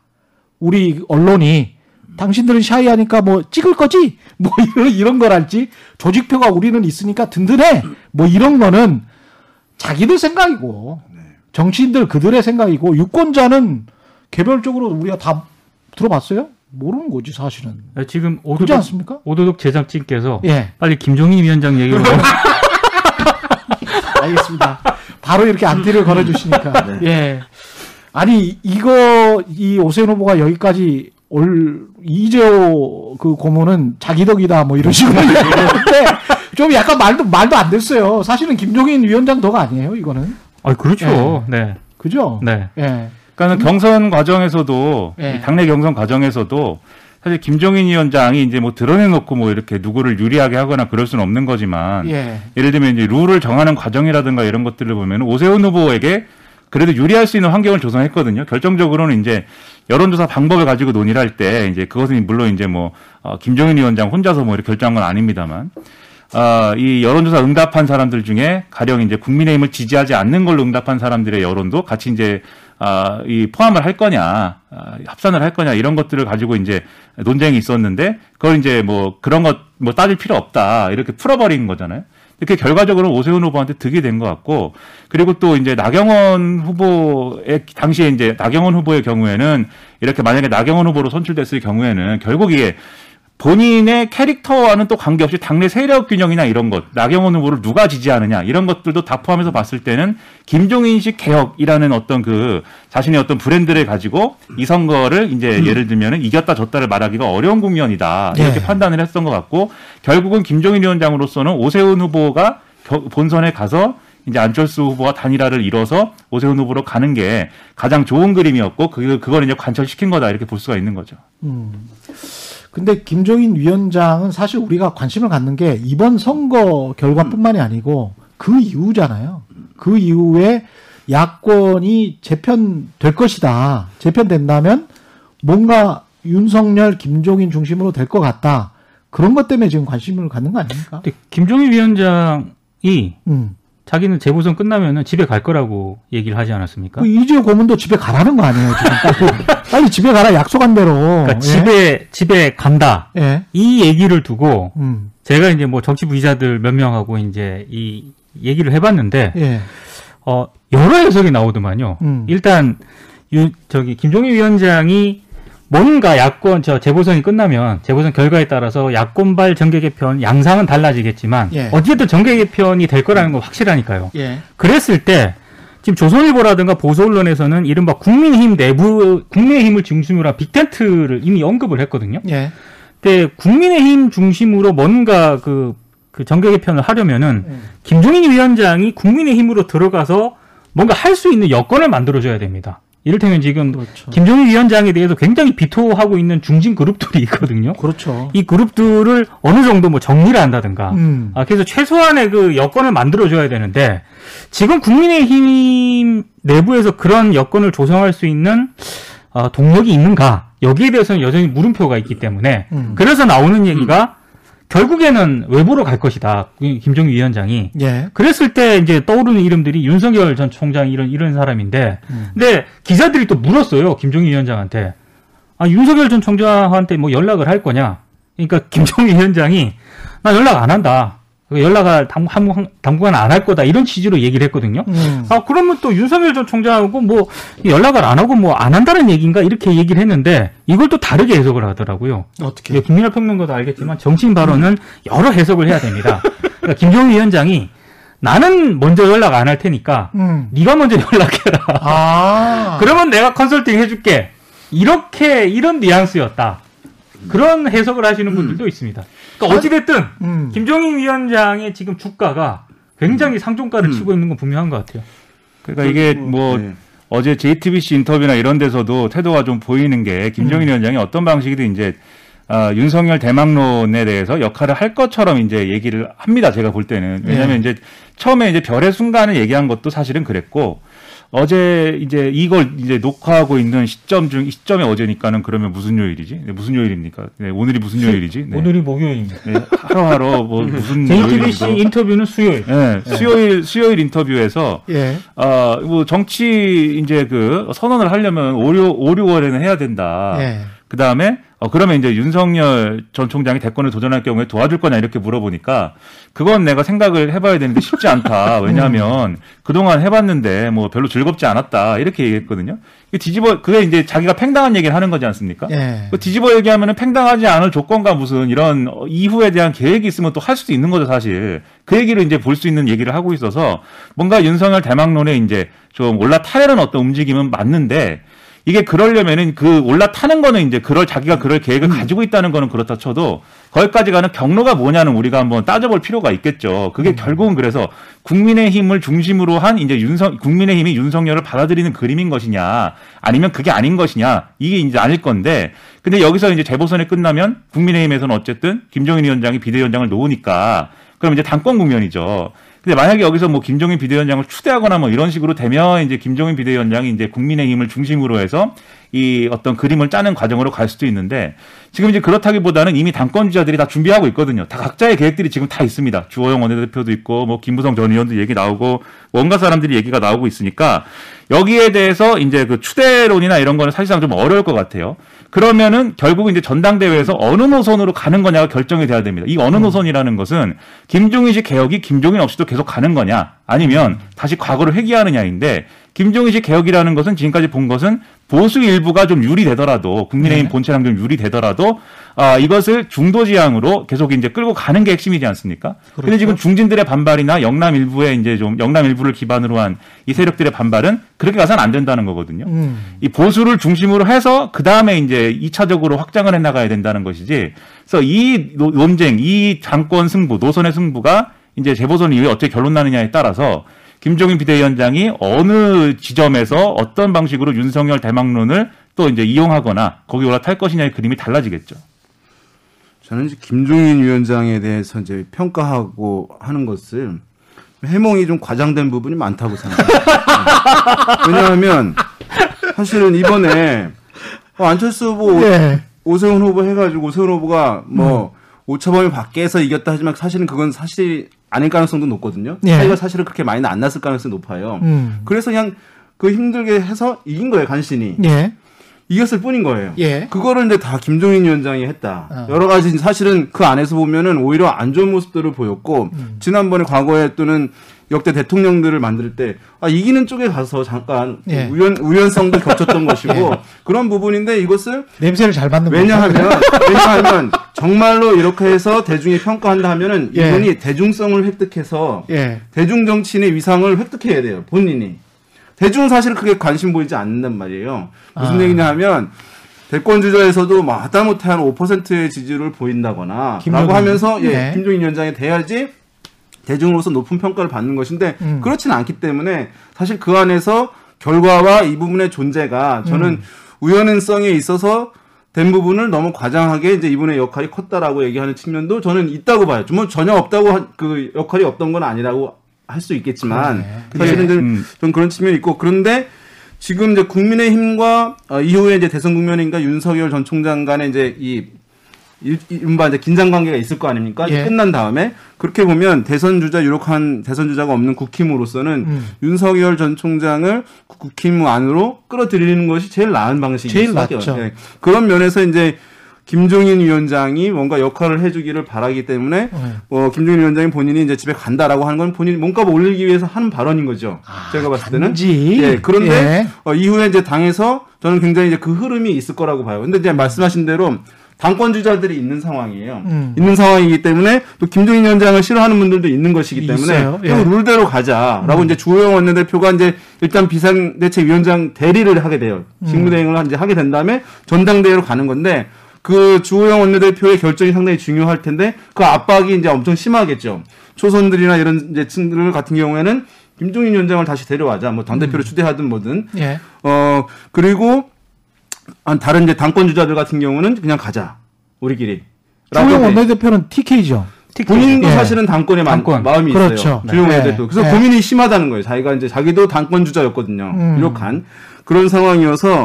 우리 언론이 당신들은 샤이하니까 뭐 찍을 거지? 뭐 이런 이런 거랄지 조직표가 우리는 있으니까 든든해. 뭐 이런 거는 자기들 생각이고 정치인들 그들의 생각이고 유권자는 개별적으로 우리가 다 들어봤어요? 모르는 거지 사실은. 지금 그렇지 오도독, 않습니까? 오도독 제작진께서 예. 빨리 김종인 위원장 얘기로 알겠습니다. 바로 이렇게 안티를 걸어주시니까. 예. 아니, 이거, 이 오세훈 후보가 여기까지 올, 이재호 그 고문은 자기 덕이다, 뭐 이런 식으로 얘기했는데, 좀 약간 말도, 말도 안 됐어요. 사실은 김종인 위원장 덕 아니에요, 이거는. 아 그렇죠. 네. 그죠? 네. 예. 그러니까 경선 과정에서도 예. 이 당내 경선 과정에서도 사실 김종인 위원장이 이제 뭐 드러내놓고 뭐 이렇게 누구를 유리하게 하거나 그럴 수는 없는 거지만 예. 예를 들면 이제 룰을 정하는 과정이라든가 이런 것들을 보면 오세훈 후보에게 그래도 유리할 수 있는 환경을 조성했거든요. 결정적으로는 이제 여론조사 방법을 가지고 논의를 할 때 이제 그것은 물론 이제 뭐 어, 김종인 위원장 혼자서 뭐 이렇게 결정한 건 아닙니다만 아, 이 여론조사 응답한 사람들 중에 가령 이제 국민의힘을 지지하지 않는 걸로 응답한 사람들의 여론도 같이 이제 아, 이 포함을 할 거냐, 아, 합산을 할 거냐 이런 것들을 가지고 이제 논쟁이 있었는데 그걸 이제 뭐 그런 것 뭐 따질 필요 없다 이렇게 풀어버린 거잖아요. 이렇게 결과적으로 오세훈 후보한테 득이 된 것 같고 그리고 또 이제 나경원 후보의 당시에 이제 나경원 후보의 경우에는 이렇게 만약에 나경원 후보로 선출됐을 경우에는 결국 이게 본인의 캐릭터와는 또 관계없이 당내 세력 균형이나 이런 것, 나경원 후보를 누가 지지하느냐 이런 것들도 다 포함해서 봤을 때는 김종인식 개혁이라는 어떤 그 자신의 어떤 브랜드를 가지고 이 선거를 이제 예를 들면은 이겼다 졌다를 말하기가 어려운 국면이다 이렇게 예. 판단을 했던 것 같고 결국은 김종인 위원장으로서는 오세훈 후보가 겨- 본선에 가서 이제 안철수 후보와 단일화를 이뤄서 오세훈 후보로 가는 게 가장 좋은 그림이었고 그 그걸 이제 관철시킨 거다 이렇게 볼 수가 있는 거죠. 음. 근데 김종인 위원장은 사실 우리가 관심을 갖는 게 이번 선거 결과뿐만이 아니고 그 이후잖아요. 그 이후에 야권이 재편될 것이다. 재편된다면 뭔가 윤석열, 김종인 중심으로 될 것 같다. 그런 것 때문에 지금 관심을 갖는 거 아닙니까? 근데 김종인 위원장이 음. 자기는 재보선 끝나면은 집에 갈 거라고 얘기를 하지 않았습니까? 그 이재호 고문도 집에 가라는 거 아니에요, 지금. 빨리, 집에 가라 약속한 대로. 그러니까 예? 집에 집에 간다. 예. 이 얘기를 두고 음. 제가 이제 뭐 정치부 기자들 몇 명하고 이제 이 얘기를 해봤는데 예. 어 여러 해석이 나오더만요. 음. 일단 유, 저기 김종인 위원장이 뭔가 야권 저 재보선이 끝나면 재보선 결과에 따라서 야권발 정계 개편 양상은 달라지겠지만 예. 어쨌든 정계 개편이 될 거라는 건 확실하니까요. 예. 그랬을 때 지금 조선일보라든가 보수 언론에서는 이른바 국민의힘 내부 국민의힘을 중심으로 한 빅텐트를 이미 언급을 했거든요. 예. 근데 국민의힘 중심으로 뭔가 그, 그 정계 개편을 하려면은 음. 김종인 위원장이 국민의힘으로 들어가서 뭔가 할 수 있는 여건을 만들어줘야 됩니다. 이를테면 지금 그렇죠. 김종인 위원장에 대해서 굉장히 비토하고 있는 중진 그룹들이 있거든요. 그렇죠. 이 그룹들을 어느 정도 뭐 정리를 한다든가. 음. 아, 그래서 최소한의 그 여건을 만들어줘야 되는데 지금 국민의힘 내부에서 그런 여건을 조성할 수 있는 어, 동력이 있는가? 여기에 대해서는 여전히 물음표가 있기 때문에 음. 그래서 나오는 얘기가 결국에는 외부로 갈 것이다. 김종인 위원장이. 예. 그랬을 때 이제 떠오르는 이름들이 윤석열 전 총장 이런 이런 사람인데, 음. 근데 기자들이 또 물었어요 김종인 위원장한테, 아 윤석열 전 총장한테 뭐 연락을 할 거냐? 그러니까 김종인 위원장이 나 연락 안 한다. 연락을 당, 한- 당분간 안 할 거다 이런 취지로 얘기를 했거든요. 음. 아 그러면 또 윤석열 전 총장하고 뭐 연락을 안 하고 뭐 안 한다는 얘기인가 이렇게 얘기를 했는데 이걸 또 다르게 해석을 하더라고요. 어떻게? 예, 김민하 평론가도 알겠지만 정치인 발언은 여러 해석을 해야 됩니다. 그러니까 김종인 위원장이 나는 먼저 연락 안 할 테니까 음. 네가 먼저 연락해라. 아. 그러면 내가 컨설팅 해줄게. 이렇게 이런 뉘앙스였다. 그런 해석을 하시는 분들도 있습니다. 그러니까 어찌됐든 음. 김종인 위원장의 지금 주가가 굉장히 상종가를 치고 있는 건 분명한 것 같아요. 그러니까 이게 뭐 네. 어제 JTBC 인터뷰나 이런 데서도 태도가 좀 보이는 게 음. 김정인 위원장이 어떤 방식이든 이제 아, 윤석열 대망론에 대해서 역할을 할 것처럼 이제 얘기를 합니다. 제가 볼 때는 왜냐하면 이제 처음에 이제 별의 순간을 얘기한 것도 사실은 그랬고 어제 이제 이걸 이제 녹화하고 있는 시점 중 시점이 어제니까는 그러면 무슨 요일이지? 네, 무슨 요일입니까? 네, 오늘이 무슨 요일이지? 네. 오늘이 목요일입니다. 네, 하루하루 뭐 무슨 JTBC? 인터뷰는 수요일. 네, 수요일 수요일 인터뷰에서 예. 아, 뭐 정치 이제 그 선언을 하려면 5, 5, 6월에는 해야 된다. 예. 그 다음에 어 그러면 이제 윤석열 전 총장이 대권을 도전할 경우에 도와줄 거냐 이렇게 물어보니까 그건 내가 생각을 해봐야 되는데 쉽지 않다. 왜냐하면 그동안 해봤는데 뭐 별로 즐겁지 않았다 이렇게 얘기했거든요. 뒤집어 그게 이제 자기가 팽당한 얘기를 하는 거지 않습니까? 예. 그 뒤집어 얘기하면은 팽당하지 않을 조건과 무슨 이런 어, 이후에 대한 계획이 있으면 또 할 수도 있는 거죠, 사실. 그 얘기를 이제 볼 수 있는 얘기를 하고 있어서 뭔가 윤석열 대망론에 이제 좀 올라타려는 어떤 움직임은 맞는데 이게 그러려면은 그 올라타는 거는 이제 그럴 자기가 그럴 계획을 가지고 있다는 거는 그렇다 쳐도 거기까지 가는 경로가 뭐냐는 우리가 한번 따져볼 필요가 있겠죠. 그게 결국은 그래서 국민의힘을 중심으로 한 이제 윤석 국민의힘이 윤석열을 받아들이는 그림인 것이냐 아니면 그게 아닌 것이냐 이게 이제 아닐 건데 근데 여기서 이제 재보선이 끝나면 국민의힘에서는 어쨌든 김종인 위원장이 비대위원장을 놓으니까 그럼 이제 당권 국면이죠. 근데 만약에 여기서 뭐 김종인 비대위원장을 추대하거나 뭐 이런 식으로 되면 이제 김종인 비대위원장이 이제 국민의힘을 중심으로 해서 이 어떤 그림을 짜는 과정으로 갈 수도 있는데 지금 이제 그렇다기보다는 이미 당권 주자들이 다 준비하고 있거든요. 다 각자의 계획들이 지금 다 있습니다. 주호영 원내대표도 있고 뭐 김부성 전 의원도 얘기 나오고 뭔가 사람들이 얘기가 나오고 있으니까 여기에 대해서 이제 그 추대론이나 이런 거는 사실상 좀 어려울 것 같아요. 그러면은 결국은 이제 전당대회에서 어느 노선으로 가는 거냐가 결정이 돼야 됩니다. 이 어느 노선이라는 것은 김종인식 개혁이 김종인 없이도 계속 가는 거냐 아니면 다시 과거를 회귀하느냐인데 김종인식 개혁이라는 것은 지금까지 본 것은 보수 일부가 좀 유리되더라도 국민의힘 네. 본체랑 좀 유리되더라도 아 이것을 중도 지향으로 계속 이제 끌고 가는 게 핵심이지 않습니까? 근데 그렇죠. 지금 중진들의 반발이나 영남 일부의 이제 좀 영남 일부를 기반으로 한 이 세력들의 반발은 그렇게 가서는 안 된다는 거거든요. 음. 이 보수를 중심으로 해서 그 다음에 이제 2차적으로 확장을 해 나가야 된다는 것이지. 그래서 이 노- 논쟁, 이 장권 승부, 노선의 승부가 이제 재보선 이후에 어떻게 결론 나느냐에 따라서 김종인 비대위원장이 어느 지점에서 어떤 방식으로 윤석열 대망론을 또 이제 이용하거나 거기 올라탈 것이냐의 그림이 달라지겠죠. 저는 이제 김종인 위원장에 대해서 이제 평가하고 하는 것을 해몽이 좀 과장된 부분이 많다고 생각합니다. 네. 왜냐하면 사실은 이번에 어, 안철수 후보 예. 오세훈 후보 해가지고 오세훈 후보가 뭐 오차범위 밖에서 이겼다 하지만 사실은 그건 사실 아닐 가능성도 높거든요. 예. 차이가 사실은 그렇게 많이 안 났을 가능성이 높아요. 음. 그래서 그냥 그 힘들게 해서 이긴 거예요, 간신히. 예. 이겼을 뿐인 거예요. 예. 그거를 이제 다 김종인 위원장이 했다. 어. 여러 가지 사실은 그 안에서 보면은 오히려 안 좋은 모습들을 보였고 음. 지난번에 과거에 또는 역대 대통령들을 만들 때 아, 이기는 쪽에 가서 잠깐 예. 우연 우연성도 겹쳤던 것이고 그런 부분인데 이것을 냄새를 잘 맡는 왜냐하면. 왜냐하면 정말로 이렇게 해서 대중이 평가한다 하면은 예. 이분이 대중성을 획득해서 예. 대중 정치인의 위상을 획득해야 돼요. 본인이. 대중은 사실 크게 관심 보이지 않는단 말이에요. 무슨 아. 얘기냐 하면 대권 주자에서도 뭐 하다못해 한 5%의 지지를 보인다거나 김종인. 라고 하면서 예, 네. 김종인 위원장이 돼야지 대중으로서 높은 평가를 받는 것인데 음. 그렇지는 않기 때문에 사실 그 안에서 결과와 이 부분의 존재가 저는 음. 우연성에 있어서 된 부분을 너무 과장하게 이제 이분의 역할이 컸다라고 얘기하는 측면도 저는 있다고 봐요. 뭐 전혀 없다고 한- 그 역할이 없던 건 아니라고 할 수 있겠지만 그러네. 사실은 좀, 음. 좀 그런 측면이 있고 그런데 지금 이제 국민의힘과 어, 이후에 이제 대선 국면인가 윤석열 전 총장 간에 이제 이 일- 이른바 이제 긴장 관계가 있을 거 아닙니까? 예. 끝난 다음에 그렇게 보면 대선 주자 유력한 대선 주자가 없는 국힘으로서는 음. 윤석열 전 총장을 국힘 안으로 끌어들이는 것이 제일 나은 방식일 제일 낫죠. 예. 그런 면에서 이제 김종인 위원장이 뭔가 역할을 해주기를 바라기 때문에 네. 어, 김종인 위원장이 본인이 이제 집에 간다라고 하는 건 본인이 몸값을 올리기 위해서 하는 발언인 거죠. 제가 봤을 때는. 아, 단지. 예, 그런데 예. 어, 이후에 이제 당에서 저는 굉장히 이제 그 흐름이 있을 거라고 봐요. 근데 이제 말씀하신 대로 당권 주자들이 있는 상황이에요. 음. 있는 상황이기 때문에 또 김종인 위원장을 싫어하는 분들도 있는 것이기 때문에. 예. 좀 룰대로 가자라고 이제 주호영 원내대표가 이제 일단 비상대책위원장 대리를 하게 돼요. 음. 직무대행을 이제 하게 된 다음에 전당대회로 가는 건데 그 주호영 원내대표의 결정이 상당히 중요할 텐데 그 압박이 이제 엄청 심하겠죠. 초선들이나 이런 이제 층들 같은 경우에는 김종인 위원장을 다시 데려와자. 뭐 당대표를 추대하든 뭐든. 예. 어, 그리고 한 다른 이제 당권 주자들 같은 경우는 그냥 가자. 우리끼리. 이제 원내대표는 TK죠. 본인도 예. 사실은 당권에 마, 당권. 마 음이 그렇죠. 있어요. 주영 네. 원내대표. 그래서 네. 고민이 심하다는 거예요. 자기가 이제 자기도 당권 주자였거든요. 음. 유력한 그런 상황이어서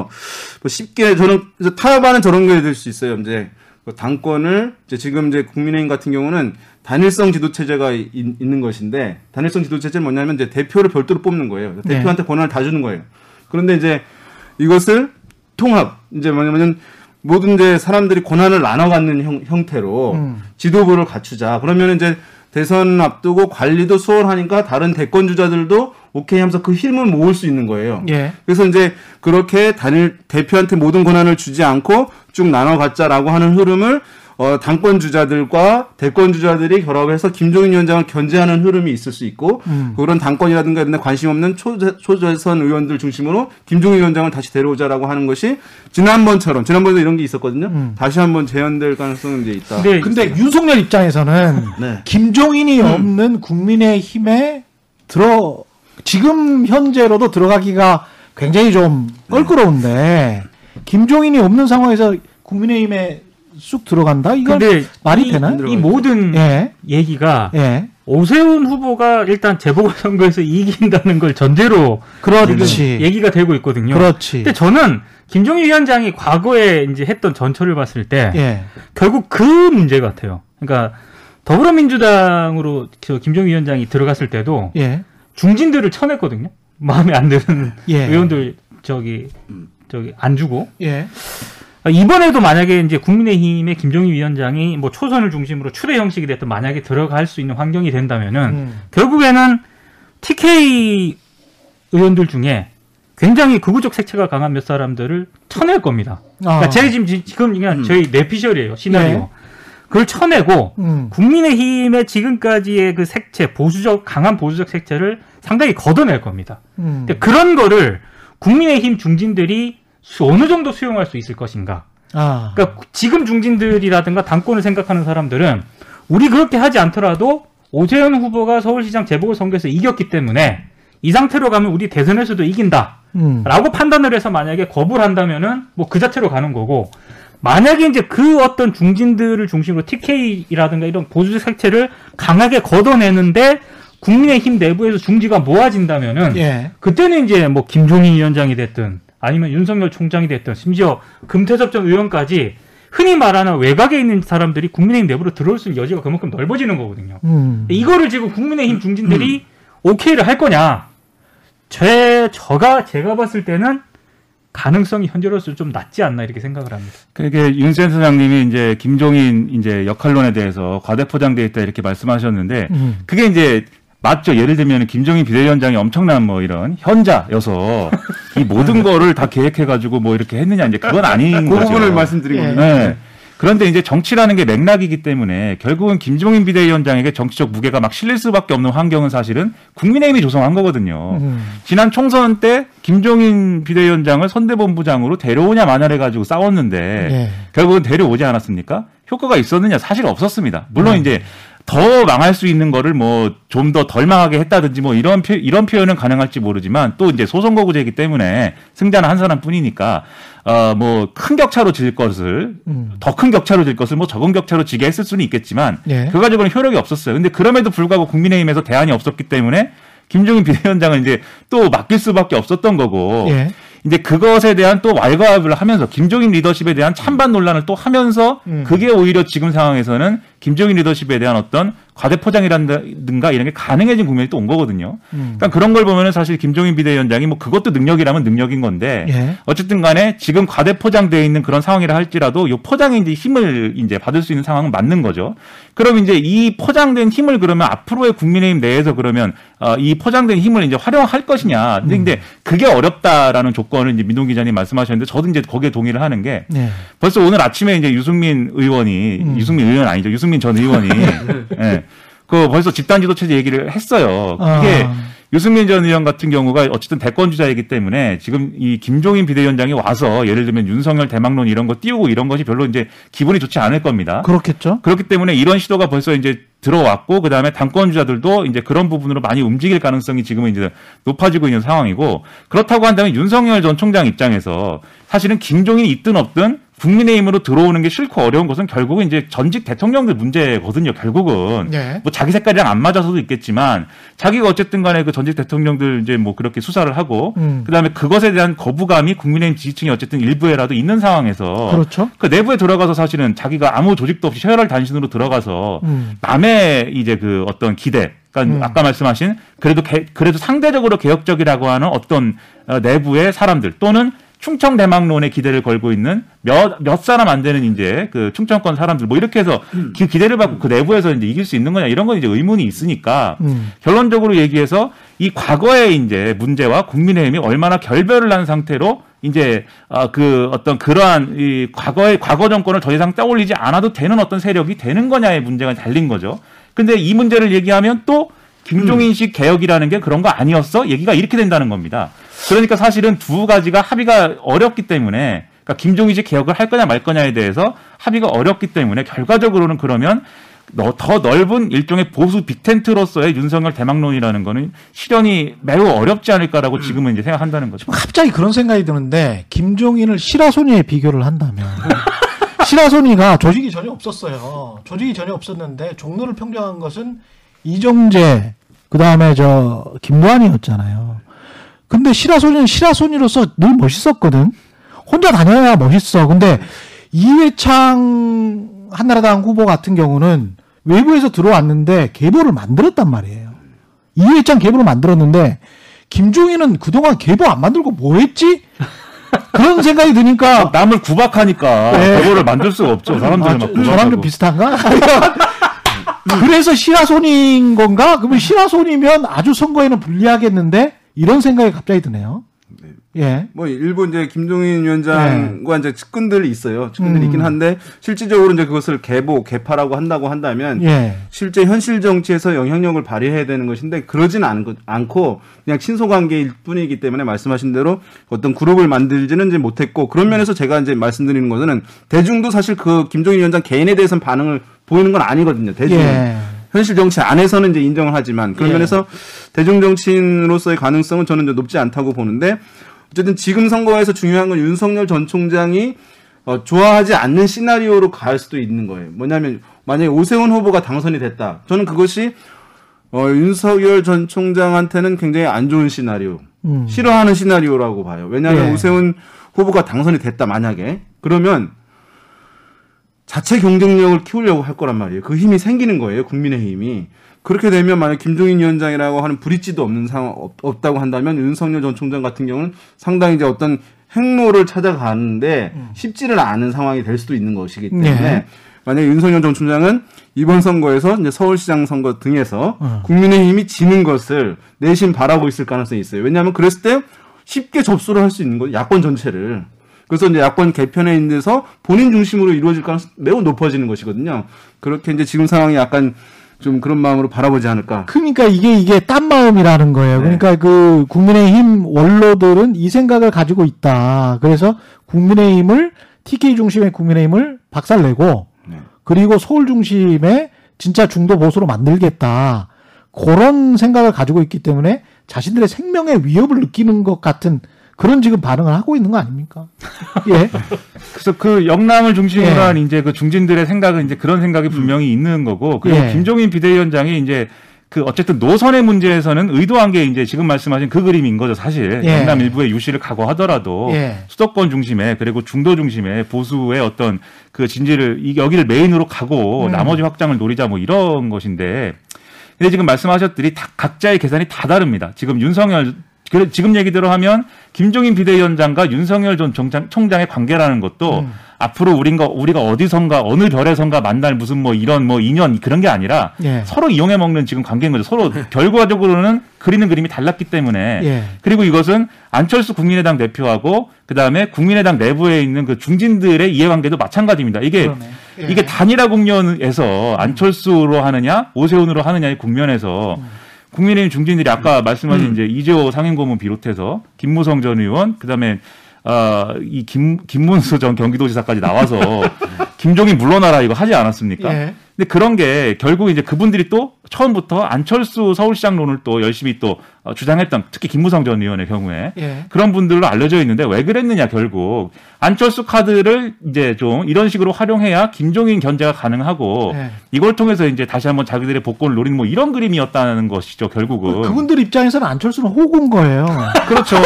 뭐 쉽게 저는 타협하는 저런 게 될 수 있어요. 이제 그 당권을 이제 지금 이제 국민의힘 같은 경우는 단일성 지도 체제가 이- 있는 것인데 단일성 지도 체제는 뭐냐면 이제 대표를 별도로 뽑는 거예요. 네. 대표한테 권한을 다 주는 거예요. 그런데 이제 이것을 통합 이제 뭐냐면 모든 이제 사람들이 권한을 나눠 갖는 형, 형태로 음. 지도부를 갖추자. 그러면 이제 대선 앞두고 관리도 수월하니까 다른 대권 주자들도 오케이 하면서 그 힘을 모을 수 있는 거예요. 예. 그래서 이제 그렇게 단일 대표한테 모든 권한을 주지 않고 쭉 나눠 갖자라고 하는 흐름을 어, 당권 주자들과 대권 주자들이 결합해서 김종인 위원장을 견제하는 흐름이 있을 수 있고 음. 그런 당권이라든가 이런 데 관심 없는 초재, 초재선 의원들 중심으로 김종인 위원장을 다시 데려오자라고 하는 것이 지난번처럼 지난번에도 이런 게 있었거든요. 음. 다시 한번 재현될 가능성은 이제 있다. 근데 근데 윤석열 입장에서는 네. 김종인이 없는 국민의 힘에 들어 지금 현재로도 들어가기가 굉장히 좀 껄끄러운데 김종인이 없는 상황에서 국민의힘에 쑥 들어간다? 이건 말이 이, 되나? 이 모든 예. 얘기가 예. 오세훈 후보가 일단 재보궐선거에서 이긴다는 걸 전제로 그렇지. 얘기가 되고 있거든요. 그렇지. 근데 저는 김종인 위원장이 과거에 이제 했던 전철을 봤을 때 예. 결국 그 문제 같아요. 그러니까 더불어민주당으로 저 김종인 위원장이 들어갔을 때도 예. 중진들을 쳐냈거든요. 마음에 안 드는 예. 의원들 저기 저기 안 주고 예. 아, 이번에도 만약에 이제 국민의힘의 김종인 위원장이 뭐 초선을 중심으로 추대 형식이 됐든 만약에 들어갈 수 있는 환경이 된다면은 음. 결국에는 TK 의원들 중에 굉장히 극우적 색채가 강한 몇 사람들을 쳐낼 겁니다. 그러니까 아. 제 지금 지금 그냥 저희 내피셜이에요 시나리오. 네. 그걸 쳐내고 음. 국민의힘의 지금까지의 그 색채 보수적 강한 보수적 색채를 상당히 걷어낼 겁니다. 음. 근데 그런 거를 국민의힘 중진들이 수- 어느 정도 수용할 수 있을 것인가? 아. 그러니까 지금 중진들이라든가 당권을 생각하는 사람들은 우리 그렇게 하지 않더라도 오재현 후보가 서울시장 재보궐선거에서 이겼기 때문에 이 상태로 가면 우리 대선에서도 이긴다. 음. 라고 판단을 해서 만약에 거부를 한다면은 뭐 그 자체로 가는 거고 만약에 이제 그 어떤 중진들을 중심으로 TK라든가 이런 보수 색채를 강하게 걷어내는데 국민의힘 내부에서 중지가 모아진다면은 예. 그때는 이제 뭐 김종인 위원장이 됐든 아니면 윤석열 총장이 됐든 심지어 금태섭 전 의원까지 흔히 말하는 외곽에 있는 사람들이 국민의힘 내부로 들어올 수 있는 여지가 그만큼 넓어지는 거거든요. 음. 이거를 지금 국민의힘 중진들이 오케이를 할 거냐? 제 저가 제가 봤을 때는 가능성이 현재로서 좀 낮지 않나 이렇게 생각을 합니다. 그게 윤 센터장님이 이제 김종인 이제 역할론에 대해서 과대포장돼 있다 이렇게 말씀하셨는데 음. 그게 이제 맞죠. 예를 들면 김종인 비대위원장이 엄청난 뭐 이런 현자여서 이 모든 거를 다 계획해가지고 뭐 이렇게 했느냐 이제 그건 아닌 그 거죠. 부분을 말씀드린 예. 겁니다. 네. 그런데 이제 정치라는 게 맥락이기 때문에 결국은 김종인 비대위원장에게 정치적 무게가 막 실릴 수밖에 없는 환경은 사실은 국민의힘이 조성한 거거든요. 음. 지난 총선 때 김종인 비대위원장을 선대본부장으로 데려오냐 마냐를 가지고 싸웠는데 예. 결국은 데려오지 않았습니까? 효과가 있었느냐? 사실 없었습니다. 물론 음. 이제 더 망할 수 있는 거를 뭐 좀 더 덜 망하게 했다든지 뭐 이런 표, 이런 표현은 가능할지 모르지만 또 이제 소선거구제이기 때문에 승자는 한 사람뿐이니까 어 뭐 큰 격차로 질 것을 음. 더큰 격차로 질 것을 뭐 적은 격차로 지게 했을 수는 있겠지만 예. 그 가지고는 효력이 없었어요. 근데 그럼에도 불구하고 국민의힘에서 대안이 없었기 때문에 김종인 비대위원장은 이제 또 맡길 수밖에 없었던 거고 예. 이제 그것에 대한 또 왈가왈부를 하면서 김종인 리더십에 대한 찬반 논란을 또 하면서 음. 그게 오히려 지금 상황에서는 김종인 리더십에 대한 어떤 과대 포장이라든가 이런 게 가능해진 국면이 또 온 거거든요. 음. 그러니까 그런 걸 보면은 사실 김종인 비대위원장이 뭐 그것도 능력이라면 능력인 건데 예. 어쨌든 간에 지금 과대 포장되어 있는 그런 상황이라 할지라도 이 포장에 이제 힘을 이제 받을 수 있는 상황은 맞는 거죠. 그럼 이제 이 포장된 힘을 그러면 앞으로의 국민의힘 내에서 그러면 어, 이 포장된 힘을 이제 활용할 것이냐. 근데, 근데 그게 어렵다라는 조건을 이제 민동 기자님 말씀하셨는데 저도 이제 거기에 동의를 하는 게 예. 벌써 오늘 아침에 이제 유승민 의원이 음. 유승민 의원 아니죠. 유승민 전 의원이 예. 그 벌써 집단 지도 체제 얘기를 했어요. 아. 이게 유승민 전 의원 같은 경우가 어쨌든 대권 주자이기 때문에 지금 이 김종인 비대위원장이 와서 예를 들면 윤석열 대망론 이런 거 띄우고 이런 것이 별로 이제 기분이 좋지 않을 겁니다. 그렇겠죠. 그렇기 때문에 이런 시도가 벌써 이제 들어왔고 그다음에 당권 주자들도 이제 그런 부분으로 많이 움직일 가능성이 지금은 이제 높아지고 있는 상황이고 그렇다고 한다면 윤석열 전 총장 입장에서 사실은 김종인이 있든 없든 국민의힘으로 들어오는 게 싫고 어려운 것은 결국은 이제 전직 대통령들 문제거든요. 결국은 네. 뭐 자기 색깔이랑 안 맞아서도 있겠지만 자기가 어쨌든 간에 그 전직 대통령들 이제 뭐 그렇게 수사를 하고 음. 그다음에 그것에 대한 거부감이 국민의힘 지지층이 어쨌든 일부에라도 있는 상황에서 그렇죠. 그 내부에 들어가서 사실은 자기가 아무 조직도 없이 혈혈 단신으로 들어가서 음. 남의 이제 그 어떤 기대, 그러니까 음. 아까 말씀하신 그래도 개- 그래도 상대적으로 개혁적이라고 하는 어떤 어, 내부의 사람들 또는 충청 대망론에 기대를 걸고 있는 몇, 몇 사람 안 되는 이제 그 충청권 사람들 뭐 이렇게 해서 그 기대를 받고 그 내부에서 이제 이길 수 있는 거냐 이런 건 이제 의문이 있으니까 음. 결론적으로 얘기해서 이 과거의 이제 문제와 국민의힘이 얼마나 결별을 한 상태로 이제 아, 그 어떤 그러한 이 과거의 과거 정권을 더 이상 떠올리지 않아도 되는 어떤 세력이 되는 거냐의 문제가 달린 거죠. 근데 이 문제를 얘기하면 또 김종인식 개혁이라는 게 그런 거 아니었어? 얘기가 이렇게 된다는 겁니다. 그러니까 사실은 두 가지가 합의가 어렵기 때문에 그러니까 김종인식 개혁을 할 거냐 말 거냐에 대해서 합의가 어렵기 때문에 결과적으로는 그러면 너- 더 넓은 일종의 보수 빅텐트로서의 윤석열 대망론이라는 거는 실현이 매우 어렵지 않을까라고 지금은 이제 생각한다는 거죠. 갑자기 그런 생각이 드는데 김종인을 시라소니에 비교를 한다면 시라소니가 조직이 전혀 없었어요. 조직이 전혀 없었는데 종로를 평정한 것은 이정재 그 다음에 저 김무한이었잖아요. 근데 시라소니는 시라소니로서 늘 멋있었거든. 혼자 다녀야 멋있어. 근데 이회창 한나라당 후보 같은 경우는 외부에서 들어왔는데 계보를 만들었단 말이에요. 이회창 계보를 만들었는데 김종인은 그동안 계보 안 만들고 뭐 했지? 그런 생각이 드니까 남을 구박하니까 네. 그거를 만들 수가 없죠. 사람들이 아, 막 저- 저랑 구박하고. 좀 비슷한가? 그래서 시라손인 건가? 그러면 시라손이면 아주 선거에는 불리하겠는데 이런 생각이 갑자기 드네요. 예. 뭐 일부 이제 김종인 위원장과 이제 측근들이 있어요. 측근들이 음. 있긴 한데 실질적으로 이제 그것을 개보 개파라고 한다고 한다면 예. 실제 현실 정치에서 영향력을 발휘해야 되는 것인데 그러진 않, 거- 않고 그냥 친소 관계일 뿐이기 때문에 말씀하신 대로 어떤 그룹을 만들지는 이제 못했고 그런 면에서 제가 이제 말씀드리는 것은 대중도 사실 그 김종인 위원장 개인에 대해서는 반응을 보이는 건 아니거든요. 대중은. 예. 현실 정치 안에서는 이제 인정을 하지만 그런 예. 면에서 대중 정치인으로서의 가능성은 저는 이제 높지 않다고 보는데 어쨌든 지금 선거에서 중요한 건 윤석열 전 총장이 어, 좋아하지 않는 시나리오로 갈 수도 있는 거예요. 뭐냐면 만약에 오세훈 후보가 당선이 됐다. 저는 그것이 어, 윤석열 전 총장한테는 굉장히 안 좋은 시나리오, 음. 싫어하는 시나리오라고 봐요. 왜냐하면 예. 오세훈 후보가 당선이 됐다 만약에 그러면 자체 경쟁력을 키우려고 할 거란 말이에요. 그 힘이 생기는 거예요. 국민의 힘이. 그렇게 되면 만약 김종인 위원장이라고 하는 브릿지도 없는 상황 없, 없다고 한다면 윤석열 전 총장 같은 경우는 상당히 이제 어떤 행로를 찾아가는데 쉽지를 않은 상황이 될 수도 있는 것이기 때문에 네. 만약에 윤석열 전 총장은 이번 선거에서 이제 서울시장 선거 등에서 어. 국민의힘이 지는 것을 내심 바라고 있을 가능성이 있어요. 왜냐하면 그랬을 때 쉽게 접수를 할 수 있는 거예요. 야권 전체를. 그래서 이제 야권 개편에 있는데서 본인 중심으로 이루어질 가능성이 매우 높아지는 것이거든요. 그렇게 이제 지금 상황이 약간 좀 그런 마음으로 바라보지 않을까. 그러니까 이게 이게 딴 마음이라는 거예요. 네. 그러니까 그 국민의힘 원로들은 이 생각을 가지고 있다. 그래서 국민의힘을 TK 중심의 국민의힘을 박살내고 네. 그리고 서울 중심의 진짜 중도 보수로 만들겠다. 그런 생각을 가지고 있기 때문에 자신들의 생명의 위협을 느끼는 것 같은 그런 지금 반응을 하고 있는 거 아닙니까? 예. 그래서 그 영남을 중심으로 예. 한 이제 그 중진들의 생각은 이제 그런 생각이 분명히 있는 거고 그리고 예. 김종인 비대위원장이 이제 그 어쨌든 노선의 문제에서는 의도한 게 이제 지금 말씀하신 그 그림인 거죠 사실 예. 영남 일부의 유시를 각오하더라도 예. 수도권 중심에 그리고 중도 중심에 보수의 어떤 그 진지를 이 여기를 메인으로 가고 음. 나머지 확장을 노리자 뭐 이런 것인데 근데 지금 말씀하셨들이 다 각자의 계산이 다 다릅니다. 지금 윤석열 그래 지금 얘기대로 하면 김종인 비대위원장과 윤석열 전 총장, 총장의 관계라는 것도 음. 앞으로 우리가 우리가 어디선가 어느 별에선가 만날 무슨 뭐 이런 뭐 인연 그런 게 아니라 예. 서로 이용해 먹는 지금 관계인 거죠. 서로 결과적으로는 그리는 그림이 달랐기 때문에 예. 그리고 이것은 안철수 국민의당 대표하고 그다음에 국민의당 내부에 있는 그 중진들의 이해관계도 마찬가지입니다. 이게. 예. 이게 단일화 국면에서 안철수로 하느냐 오세훈으로 하느냐의 국면에서 국민의힘 중진들이 아까 말씀하신 이제 이재호 상임고문 비롯해서 김무성 전 의원 그다음에 어이 김 김문수 전 경기도지사까지 나와서 김종인 물러나라 이거 하지 않았습니까? 예. 근데 그런 게 결국 이제 그분들이 또 처음부터 안철수 서울시장론을 또 열심히 또 어, 주장했던 특히 김무성 전 의원의 경우에 예. 그런 분들로 알려져 있는데 왜 그랬느냐 결국 안철수 카드를 이제 좀 이런 식으로 활용해야 김종인 견제가 가능하고 예. 이걸 통해서 이제 다시 한번 자기들의 복권을 노리는 뭐 이런 그림이었다는 것이죠 결국은 그분들 입장에서는 안철수는 호구인 거예요. 그렇죠.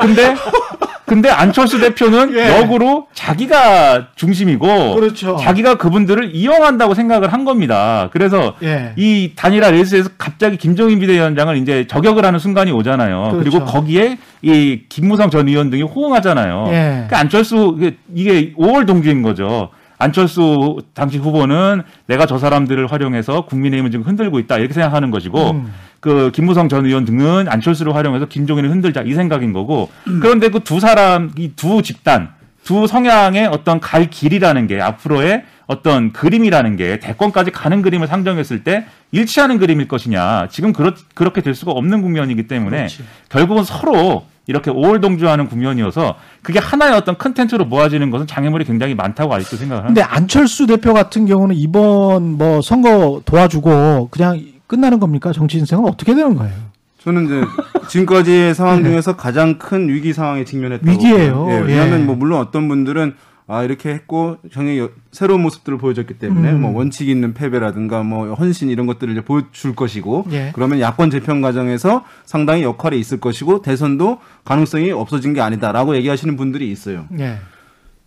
근데 근데 안철수 대표는 예. 역으로 자기가 중심이고 그렇죠. 자기가 그분들을 이용한다고 생각을 한 겁니다. 그래서 예. 이 단일화 레이스에서 갑자기 김종인 비대위원장을 이제 저격을 하는 순간이 오잖아요. 그렇죠. 그리고 거기에 이 김무성 전 의원 등이 호응하잖아요. 예. 그러니까 안철수 이게- 이게 5월 동지인 거죠. 안철수 당시 후보는 내가 저 사람들을 활용해서 국민의힘을 지금 흔들고 있다 이렇게 생각하는 것이고 음. 그 김무성 전 의원 등은 안철수를 활용해서 김종인을 흔들자 이 생각인 거고 음. 그런데 그 두 사람 이 두 집단 두 성향의 어떤 갈 길이라는 게 앞으로의 어떤 그림이라는 게 대권까지 가는 그림을 상정했을 때 일치하는 그림일 것이냐 지금 그렇, 그렇게 될 수가 없는 국면이기 때문에 그렇지. 결국은 서로 이렇게 오월동주하는 국면이어서 그게 하나의 어떤 컨텐츠로 모아지는 것은 장애물이 굉장히 많다고 아직도 생각을 합니다. 안철수 대표 같은 경우는 이번 뭐 선거 도와주고 그냥 끝나는 겁니까? 정치 인생은 어떻게 되는 거예요? 저는 이제 지금까지의 상황 중에서 가장 큰 위기 상황에 직면했다고 네. 위기예요. 예, 예. 왜냐하면 뭐 물론 어떤 분들은 아 이렇게 했고 여- 새로운 모습들을 보여줬기 때문에 음. 뭐 원칙 있는 패배라든가 뭐 헌신 이런 것들을 이제 보여줄 것이고 예. 그러면 야권 재편 과정에서 상당히 역할이 있을 것이고 대선도 가능성이 없어진 게 아니다라고 얘기하시는 분들이 있어요. 예.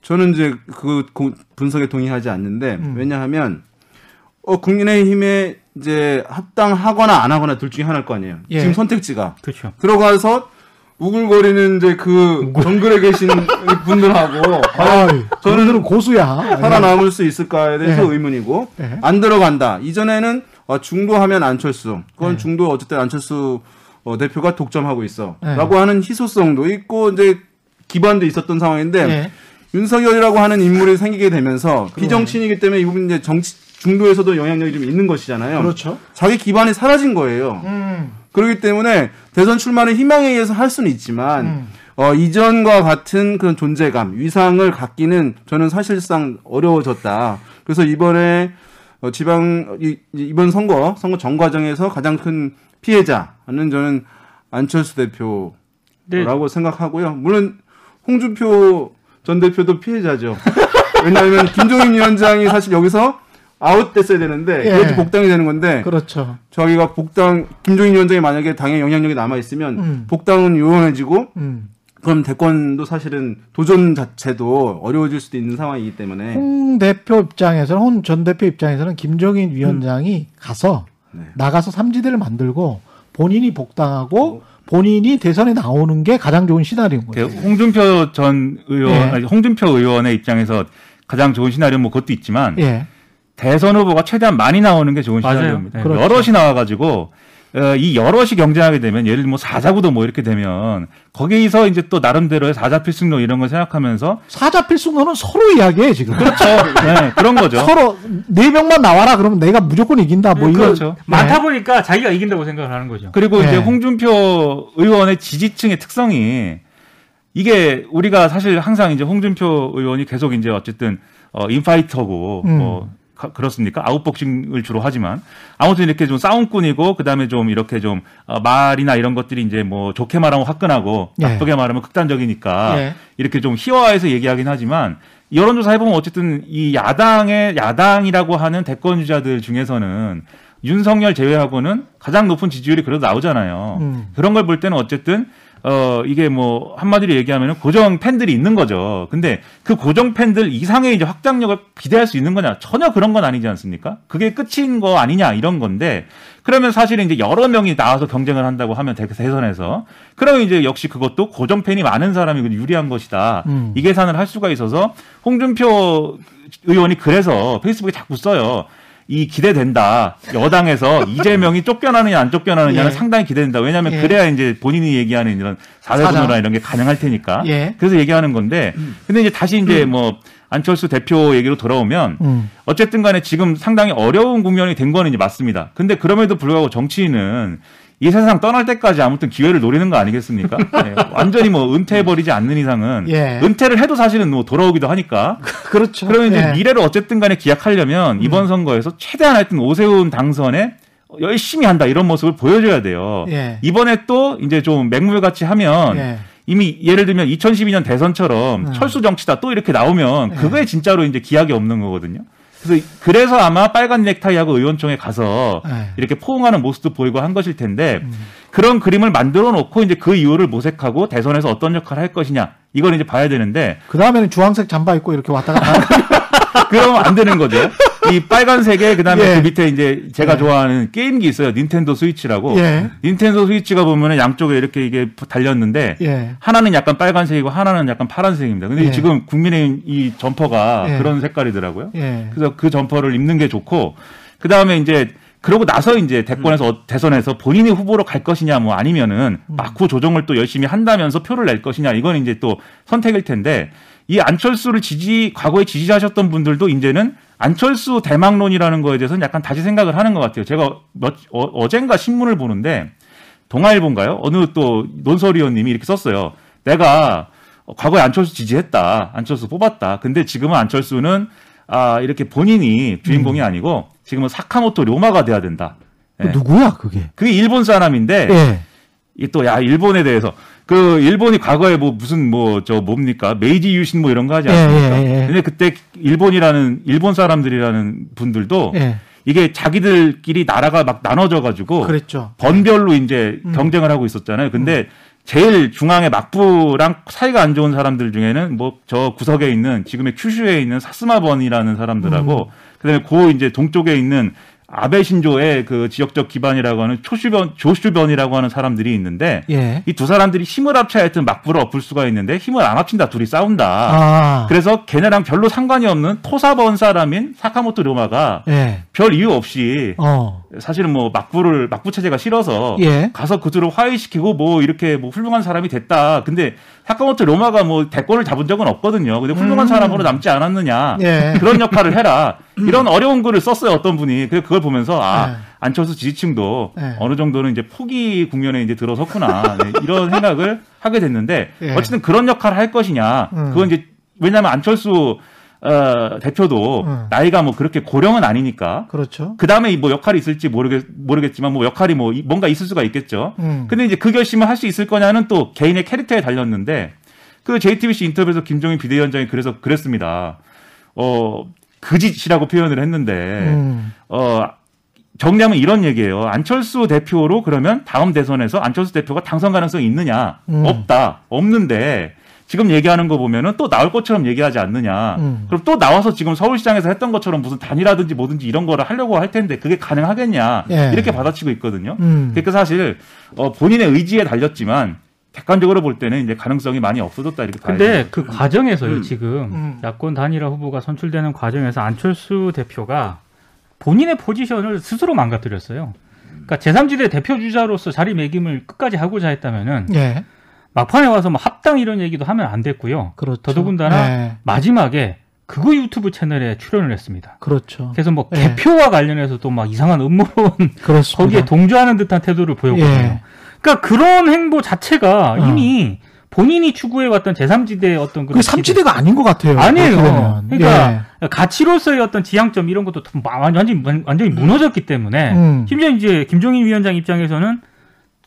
저는 이제 그 고- 분석에 동의하지 않는데 음. 왜냐하면 어 국민의힘에 이제 합당하거나 안 하거나 둘 중에 하나일 거 아니에요. 예. 지금 선택지가 그렇죠. 들어가서 우글거리는 이제 그 정글에 계신 분들하고 아, 저는 고수야. 살아남을 수 있을까에 대해서 예. 의문이고 예. 안 들어간다. 이전에는 어, 중도하면 안철수. 그건 예. 중도 어쨌든 안철수 어, 대표가 독점하고 있어. 예. 라고 하는 희소성도 있고 이제 기반도 있었던 상황인데 예. 윤석열이라고 하는 인물이 생기게 되면서 비정치인이기 때문에 이 부분 이제 정치 중도에서도 영향력이 좀 있는 것이잖아요. 그렇죠. 자기 기반이 사라진 거예요. 음. 그렇기 때문에 대선 출마를 희망에 의해서 할 수는 있지만 음. 어, 이전과 같은 그런 존재감, 위상을 갖기는 저는 사실상 어려워졌다. 그래서 이번에 어, 지방 이, 이번 선거 선거 전 과정에서 가장 큰 피해자는 저는 안철수 대표라고 네. 생각하고요. 물론 홍준표 전 대표도 피해자죠. 왜냐하면 김종인 위원장이 사실 여기서 아웃됐어야 되는데 예. 그것도 복당이 되는 건데 그렇죠. 저희가 복당 김종인 위원장이 만약에 당의 영향력이 남아 있으면 음. 복당은 유용해지고 음. 그럼 대권도 사실은 도전 자체도 어려워질 수도 있는 상황이기 때문에 홍 대표 입장에서는 홍 전 대표 입장에서는 김종인 위원장이 가서 네. 나가서 삼지대를 만들고 본인이 복당하고 본인이 대선에 나오는 게 가장 좋은 시나리오인 그 거죠. 홍준표 전 의원, 예. 홍준표 의원의 입장에서 가장 좋은 시나리오 뭐 그것도 있지만 예. 대선 후보가 최대한 많이 나오는 게 좋은. 시나리오입니다. 네. 그렇죠. 여럿이 나와가지고 어, 이 여럿이 경쟁하게 되면 예를 들면 뭐 사자구도 뭐 이렇게 되면 거기서 이제 또 나름대로의 사자 필승론 이런 걸 생각하면서 사자 필승론은 서로 이야기해 지금. 그렇죠. 네, 그런 거죠. 서로 네 명만 나와라 그러면 내가 무조건 이긴다. 뭐 이거 그렇죠. 많다 보니까 자기가 이긴다고 생각을 하는 거죠. 그리고 네. 이제 홍준표 의원의 지지층의 특성이 이게 우리가 사실 항상 이제 홍준표 의원이 계속 이제 어쨌든 어 인파이터고 음. 뭐 가- 그렇습니까? 아웃복싱을 주로 하지만 아무튼 이렇게 좀 싸움꾼이고 그다음에 좀 이렇게 좀 어, 말이나 이런 것들이 이제 뭐 좋게 말하면 화끈하고 예. 나쁘게 말하면 극단적이니까 예. 이렇게 좀 희화화해서 얘기하긴 하지만 여론조사 해보면 어쨌든 이 야당의 야당이라고 하는 대권 주자들 중에서는 윤석열 제외하고는 가장 높은 지지율이 그래도 나오잖아요. 음. 그런 걸 볼 때는 어쨌든 어 이게 뭐 한마디로 얘기하면 고정 팬들이 있는 거죠. 근데 그 고정 팬들 이상의 이제 확장력을 기대할 수 있는 거냐? 전혀 그런 건 아니지 않습니까? 그게 끝인 거 아니냐 이런 건데 그러면 사실은 이제 여러 명이 나와서 경쟁을 한다고 하면 대- 대선에서 그러면 이제 역시 그것도 고정 팬이 많은 사람이 유리한 것이다. 음. 이 계산을 할 수가 있어서 홍준표 의원이 그래서 페이스북에 자꾸 써요. 이 기대된다. 여당에서 이재명이 쫓겨나느냐 안 쫓겨나느냐는 예. 상당히 기대된다. 왜냐하면 예. 그래야 이제 본인이 얘기하는 이런 사회분노나. 이런 게 가능할 테니까. 예. 그래서 얘기하는 건데. 근데 이제 다시 이제 뭐 안철수 대표 얘기로 돌아오면 음. 어쨌든 간에 지금 상당히 어려운 국면이 된 거는 이제 맞습니다. 근데 그럼에도 불구하고 정치인은 이 세상 떠날 때까지 아무튼 기회를 노리는 거 아니겠습니까? 네, 완전히 뭐 은퇴해버리지 않는 이상은 예. 은퇴를 해도 사실은 뭐 돌아오기도 하니까 그렇죠. 그러면 이제 예. 음. 미래를 어쨌든 간에 기약하려면 이번 선거에서 최대한 하여튼 오세훈 당선에 열심히 한다 이런 모습을 보여줘야 돼요. 예. 이번에 또 이제 좀 맹물같이 하면 예. 이미 예를 들면 2012년 대선처럼 음. 철수 정치다 또 이렇게 나오면 예. 그거에 진짜로 이제 기약이 없는 거거든요. 그래서 그래서 아마 빨간 넥타이하고 의원총회 가서 예. 이렇게 포옹하는 모습도 보이고 한 것일 텐데 음. 그런 그림을 만들어 놓고 이제 그 이유를 모색하고 대선에서 어떤 역할을 할 것이냐 이걸 이제 봐야 되는데 그 다음에는 주황색 잠바 입고 이렇게 왔다 갔다. 그러면 안 되는 거죠. 이 빨간색에 그다음에 예. 그 밑에 이제 제가 예. 좋아하는 게임기 있어요. 닌텐도 스위치라고. 예. 닌텐도 스위치가 보면은 양쪽에 이렇게 이게 달렸는데 예. 하나는 약간 빨간색이고 하나는 약간 파란색입니다. 근데 예. 지금 국민의힘 이 점퍼가 예. 그런 색깔이더라고요. 예. 그래서 그 점퍼를 입는 게 좋고 그다음에 이제 그러고 나서 이제 대권에서 음. 어- 대선에서 본인이 후보로 갈 것이냐 뭐 아니면은 막후 조정을 또 열심히 한다면서 표를 낼 것이냐 이건 이제 또 선택일 텐데 이 안철수를 지지 과거에 지지하셨던 분들도 이제는 안철수 대망론이라는 거에 대해서는 약간 다시 생각을 하는 것 같아요. 제가 몇, 어, 어젠가 신문을 보는데 동아일보인가요? 어느 또 논설위원님이 이렇게 썼어요. 내가 과거에 안철수 지지했다. 안철수 뽑았다. 근데 지금은 안철수는 아 이렇게 본인이 주인공이 아니고 지금은 사카모토 료마가 돼야 된다. 그 예. 누구야 그게? 그게 일본 사람인데 예. 이 또 야 일본에 대해서 그 일본이 과거에 뭐 무슨 뭐 저 뭡니까 메이지 유신 뭐 이런 거 하지 예, 않습니까? 예, 예. 근데 그때 일본이라는 일본 사람들이라는 분들도 예. 이게 자기들끼리 나라가 막 나눠져 가지고 그랬죠. 번별로 이제 음. 경쟁을 하고 있었잖아요. 근데 제일 중앙에 막부랑 사이가 안 좋은 사람들 중에는 뭐 저 구석에 있는 지금의 큐슈에 있는 사스마번이라는 사람들하고 음. 그다음에 고 이제 동쪽에 있는 아베 신조의 그 지역적 기반이라고 하는 초슈변 조슈변이라고 하는 사람들이 있는데 예. 이두 사람들이 힘을 합쳐야 하여튼 막부를 엎을 수가 있는데 힘을 안 합친다 둘이 싸운다. 아. 그래서 걔네랑 별로 상관이 없는 토사번 사람인 사카모토 료마가 예. 별 이유 없이 어. 사실은 뭐 막부를 막부 체제가 싫어서 예. 가서 그들을 화해시키고 뭐 이렇게 뭐 훌륭한 사람이 됐다. 근데 사카모토 로마가 뭐 대권을 잡은 적은 없거든요. 근데 훌륭한 음. 사람으로 남지 않았느냐. 예. 그런 역할을 해라. 이런 어려운 글을 썼어요. 어떤 분이. 그래서 그걸 보면서 아 예. 안철수 지지층도 예. 어느 정도는 이제 포기 국면에 이제 들어섰구나. 네, 이런 생각을 하게 됐는데 예. 어쨌든 그런 역할을 할 것이냐. 음. 그건 이제 왜냐하면 안철수 어, 대표도 음. 나이가 뭐 그렇게 고령은 아니니까 그렇죠. 그 다음에 뭐 역할이 있을지 모르겠 모르겠지만 뭐 역할이 뭐 이- 뭔가 있을 수가 있겠죠. 음. 근데 이제 그 결심을 할 수 있을 거냐는 또 개인의 캐릭터에 달렸는데 그 JTBC 인터뷰에서 김종인 비대위원장이 그래서 그랬습니다. 어 그짓이라고 표현을 했는데 음. 어 정리하면 이런 얘기예요. 안철수 대표로 그러면 다음 대선에서 안철수 대표가 당선 가능성이 있느냐? 음. 없다. 없는데 지금 얘기하는 거 보면은 또 나올 것처럼 얘기하지 않느냐. 음. 그럼 또 나와서 지금 서울시장에서 했던 것처럼 무슨 단이라든지 뭐든지 이런 거를 하려고 할 텐데 그게 가능하겠냐. 예. 이렇게 받아치고 있거든요. 음. 그러니까 사실 어, 본인의 의지에 달렸지만 객관적으로 볼 때는 이제 가능성이 많이 없어졌다 이렇게 봐야 근데. 그 과정에서요 음. 지금 음. 야권 단일화 후보가 선출되는 과정에서 안철수 대표가 본인의 포지션을 스스로 망가뜨렸어요. 그러니까 제3지대 대표 주자로서 자리매김을 끝까지 하고자 했다면은 예. 막판에 와서 뭐 합당 이런 얘기도 하면 안 됐고요. 그렇죠. 더더군다나 네. 마지막에 그거 유튜브 채널에 출연을 했습니다. 그렇죠. 그래서 뭐 네. 개표와 관련해서도 막 이상한 음모론. 거기에 동조하는 듯한 태도를 보였거든요. 예. 그러니까 그런 행보 자체가 어. 이미 본인이 추구해왔던 제3지대의 어떤 그 그런 삼지대가 아닌 것 같아요. 아니에요. 그렇게 되면. 그러니까 가치로서의 어떤 지향점 이런 것도 마- 완전히 완전히 무너졌기 때문에 음. 심지어 이제 김종인 위원장 입장에서는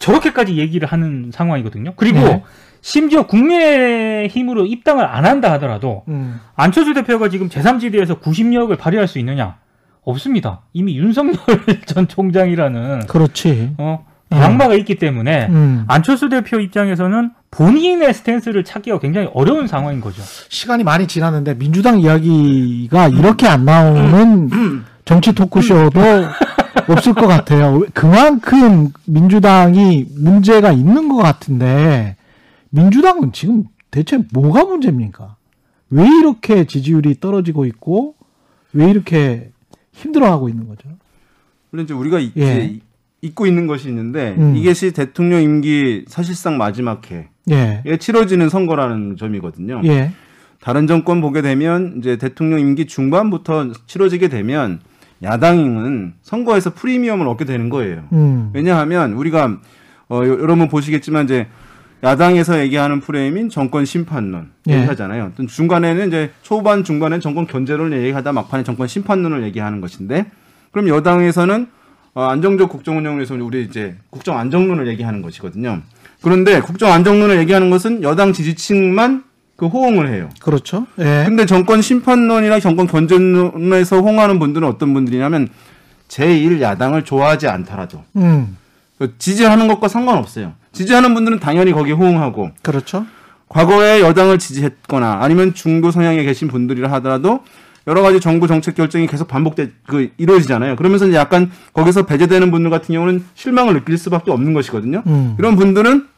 저렇게까지 얘기를 하는 상황이거든요. 그리고 네. 심지어 국민의힘으로 입당을 안 한다 하더라도 예. 음. 안철수 대표가 지금 제3지대에서 구심력을 발휘할 수 있느냐? 없습니다. 이미 윤석열 전 총장이라는 그렇지. 어, 음. 악마가 있기 때문에 음. 안철수 대표 입장에서는 본인의 스탠스를 찾기가 굉장히 어려운 상황인 거죠. 시간이 많이 지났는데 민주당 이야기가 이렇게 안 나오는 정치 토크쇼도 없을 것 같아요. 그만큼 민주당이 문제가 있는 것 같은데 민주당은 지금 대체 뭐가 문제입니까? 왜 이렇게 지지율이 떨어지고 있고 왜 이렇게 힘들어하고 있는 거죠? 물론 이제 우리가 이- 예. 이제 잊고 있는 것이 있는데 음. 이것이 대통령 임기 사실상 마지막 예, 해에 치러지는 선거라는 점이거든요. 예, 다른 정권 보게 되면 이제 대통령 임기 중반부터 치러지게 되면 야당은 선거에서 프리미엄을 얻게 되는 거예요. 음, 왜냐하면 우리가 어 여- 여러분 보시겠지만 이제 야당에서 얘기하는 프레임인 정권 심판론 예. 얘기하잖아요. 또 중간에는 이제 초반 중반엔 정권 견제론을 얘기하다 막판에 정권 심판론을 얘기하는 것인데 그럼 여당에서는 어, 안정적 국정 운영을 위해서 우리 이제 국정 안정론을 얘기하는 것이거든요. 그런데 국정 안정론을 얘기하는 것은 여당 지지층만 그 호응을 해요. 그렇죠. 예, 근데 정권 심판론이나 정권 견제론에서 호응하는 분들은 어떤 분들이냐면 제1 야당을 좋아하지 않더라도 음, 그 지지하는 것과 상관없어요. 지지하는 분들은 당연히 거기에 호응하고 그렇죠. 과거에 여당을 지지했거나 아니면 중도 성향에 계신 분들이라 하더라도 여러 가지 정부 정책 결정이 계속 반복돼 그 이루어지잖아요. 그러면서 이제 약간 거기서 배제되는 분들 같은 경우는 실망을 느낄 수밖에 없는 것이거든요. 음. 이런 분들은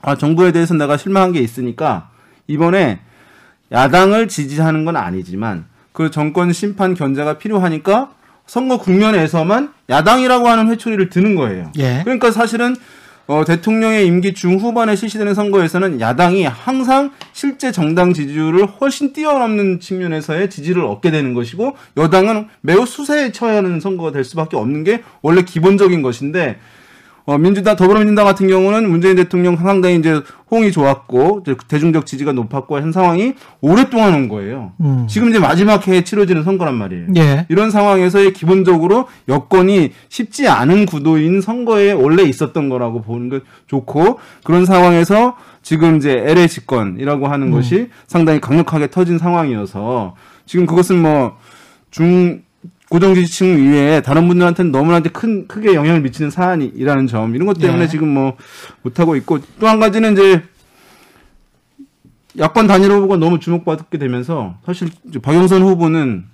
아 정부에 대해서 내가 실망한 게 있으니까 이번에 야당을 지지하는 건 아니지만 그 정권 심판 견제가 필요하니까 선거 국면에서만 야당이라고 하는 회초리를 드는 거예요. 예, 그러니까 사실은 어, 대통령의 임기 중후반에 실시되는 선거에서는 야당이 항상 실제 정당 지지율을 훨씬 뛰어넘는 측면에서의 지지를 얻게 되는 것이고 여당은 매우 수세에 처해야 하는 선거가 될 수밖에 없는 게 원래 기본적인 것인데 어, 민주당 더불어민주당 같은 경우는 문재인 대통령 상당히 이제 호응이 좋았고 이제 대중적 지지가 높았고 한 상황이 오랫동안 온 거예요. 음. 지금 이제 마지막 해에 치러지는 선거란 말이에요. 예, 이런 상황에서의 기본적으로 여건이 쉽지 않은 구도인 선거에 원래 있었던 거라고 보는 게 좋고 그런 상황에서 지금 이제 LA 집권이라고 하는 것이 상당히 강력하게 터진 상황이어서 지금 그것은 뭐 중 고정 지지층 이외에 다른 분들한테는 너무나 이제 큰 크게 영향을 미치는 사안이라는 점 이런 것 때문에 예. 지금 뭐 못하고 있고 또 한 가지는 이제 야권 단일 후보가 너무 주목받게 되면서 사실 박영선 후보는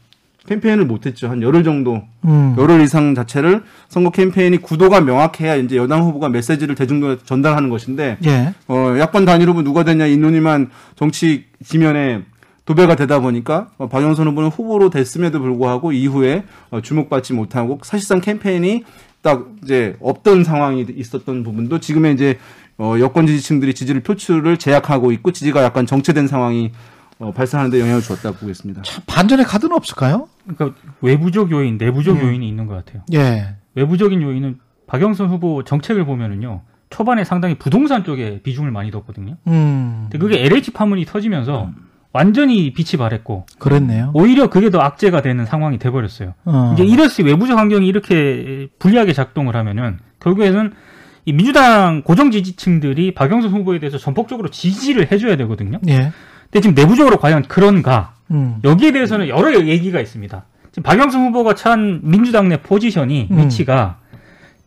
캠페인을 못했죠. 한 열흘 정도, 음, 열흘 이상 자체를 선거 캠페인이 구도가 명확해야 이제 여당 후보가 메시지를 대중들에 전달하는 것인데, 예, 어, 야권 단일 후보 누가 되냐 이 논의만 정치 지면에 도배가 되다 보니까 어, 박영선 후보는 후보로 됐음에도 불구하고 이후에 어, 주목받지 못하고 사실상 캠페인이 딱 이제 없던 상황이 있었던 부분도 지금의 이제 어, 여권 지지층들이 지지를 표출을 제약하고 있고 지지가 약간 정체된 상황이 어, 발생하는데 영향을 주었다고 보겠습니다. 참 반전의 카드는 없을까요? 그러니까 외부적 요인, 내부적 음. 요인이 있는 것 같아요. 예, 외부적인 요인은 박영선 후보 정책을 보면은요. 초반에 상당히 부동산 쪽에 비중을 많이 뒀거든요. 음, 근데 그게 LH 파문이 터지면서 완전히 빛이 발했고 그랬네요. 오히려 그게 더 악재가 되는 상황이 돼버렸어요. 어. 이제 이럴시 외부적 환경이 이렇게 불리하게 작동을 하면은 결국에는 이 민주당 고정 지지층들이 박영선 후보에 대해서 전폭적으로 지지를 해줘야 되거든요. 예. 근데 지금 내부적으로 과연 그런가? 음. 여기에 대해서는 여러 얘기가 있습니다. 지금 박영선 후보가 찬 민주당 내 포지션이 음. 위치가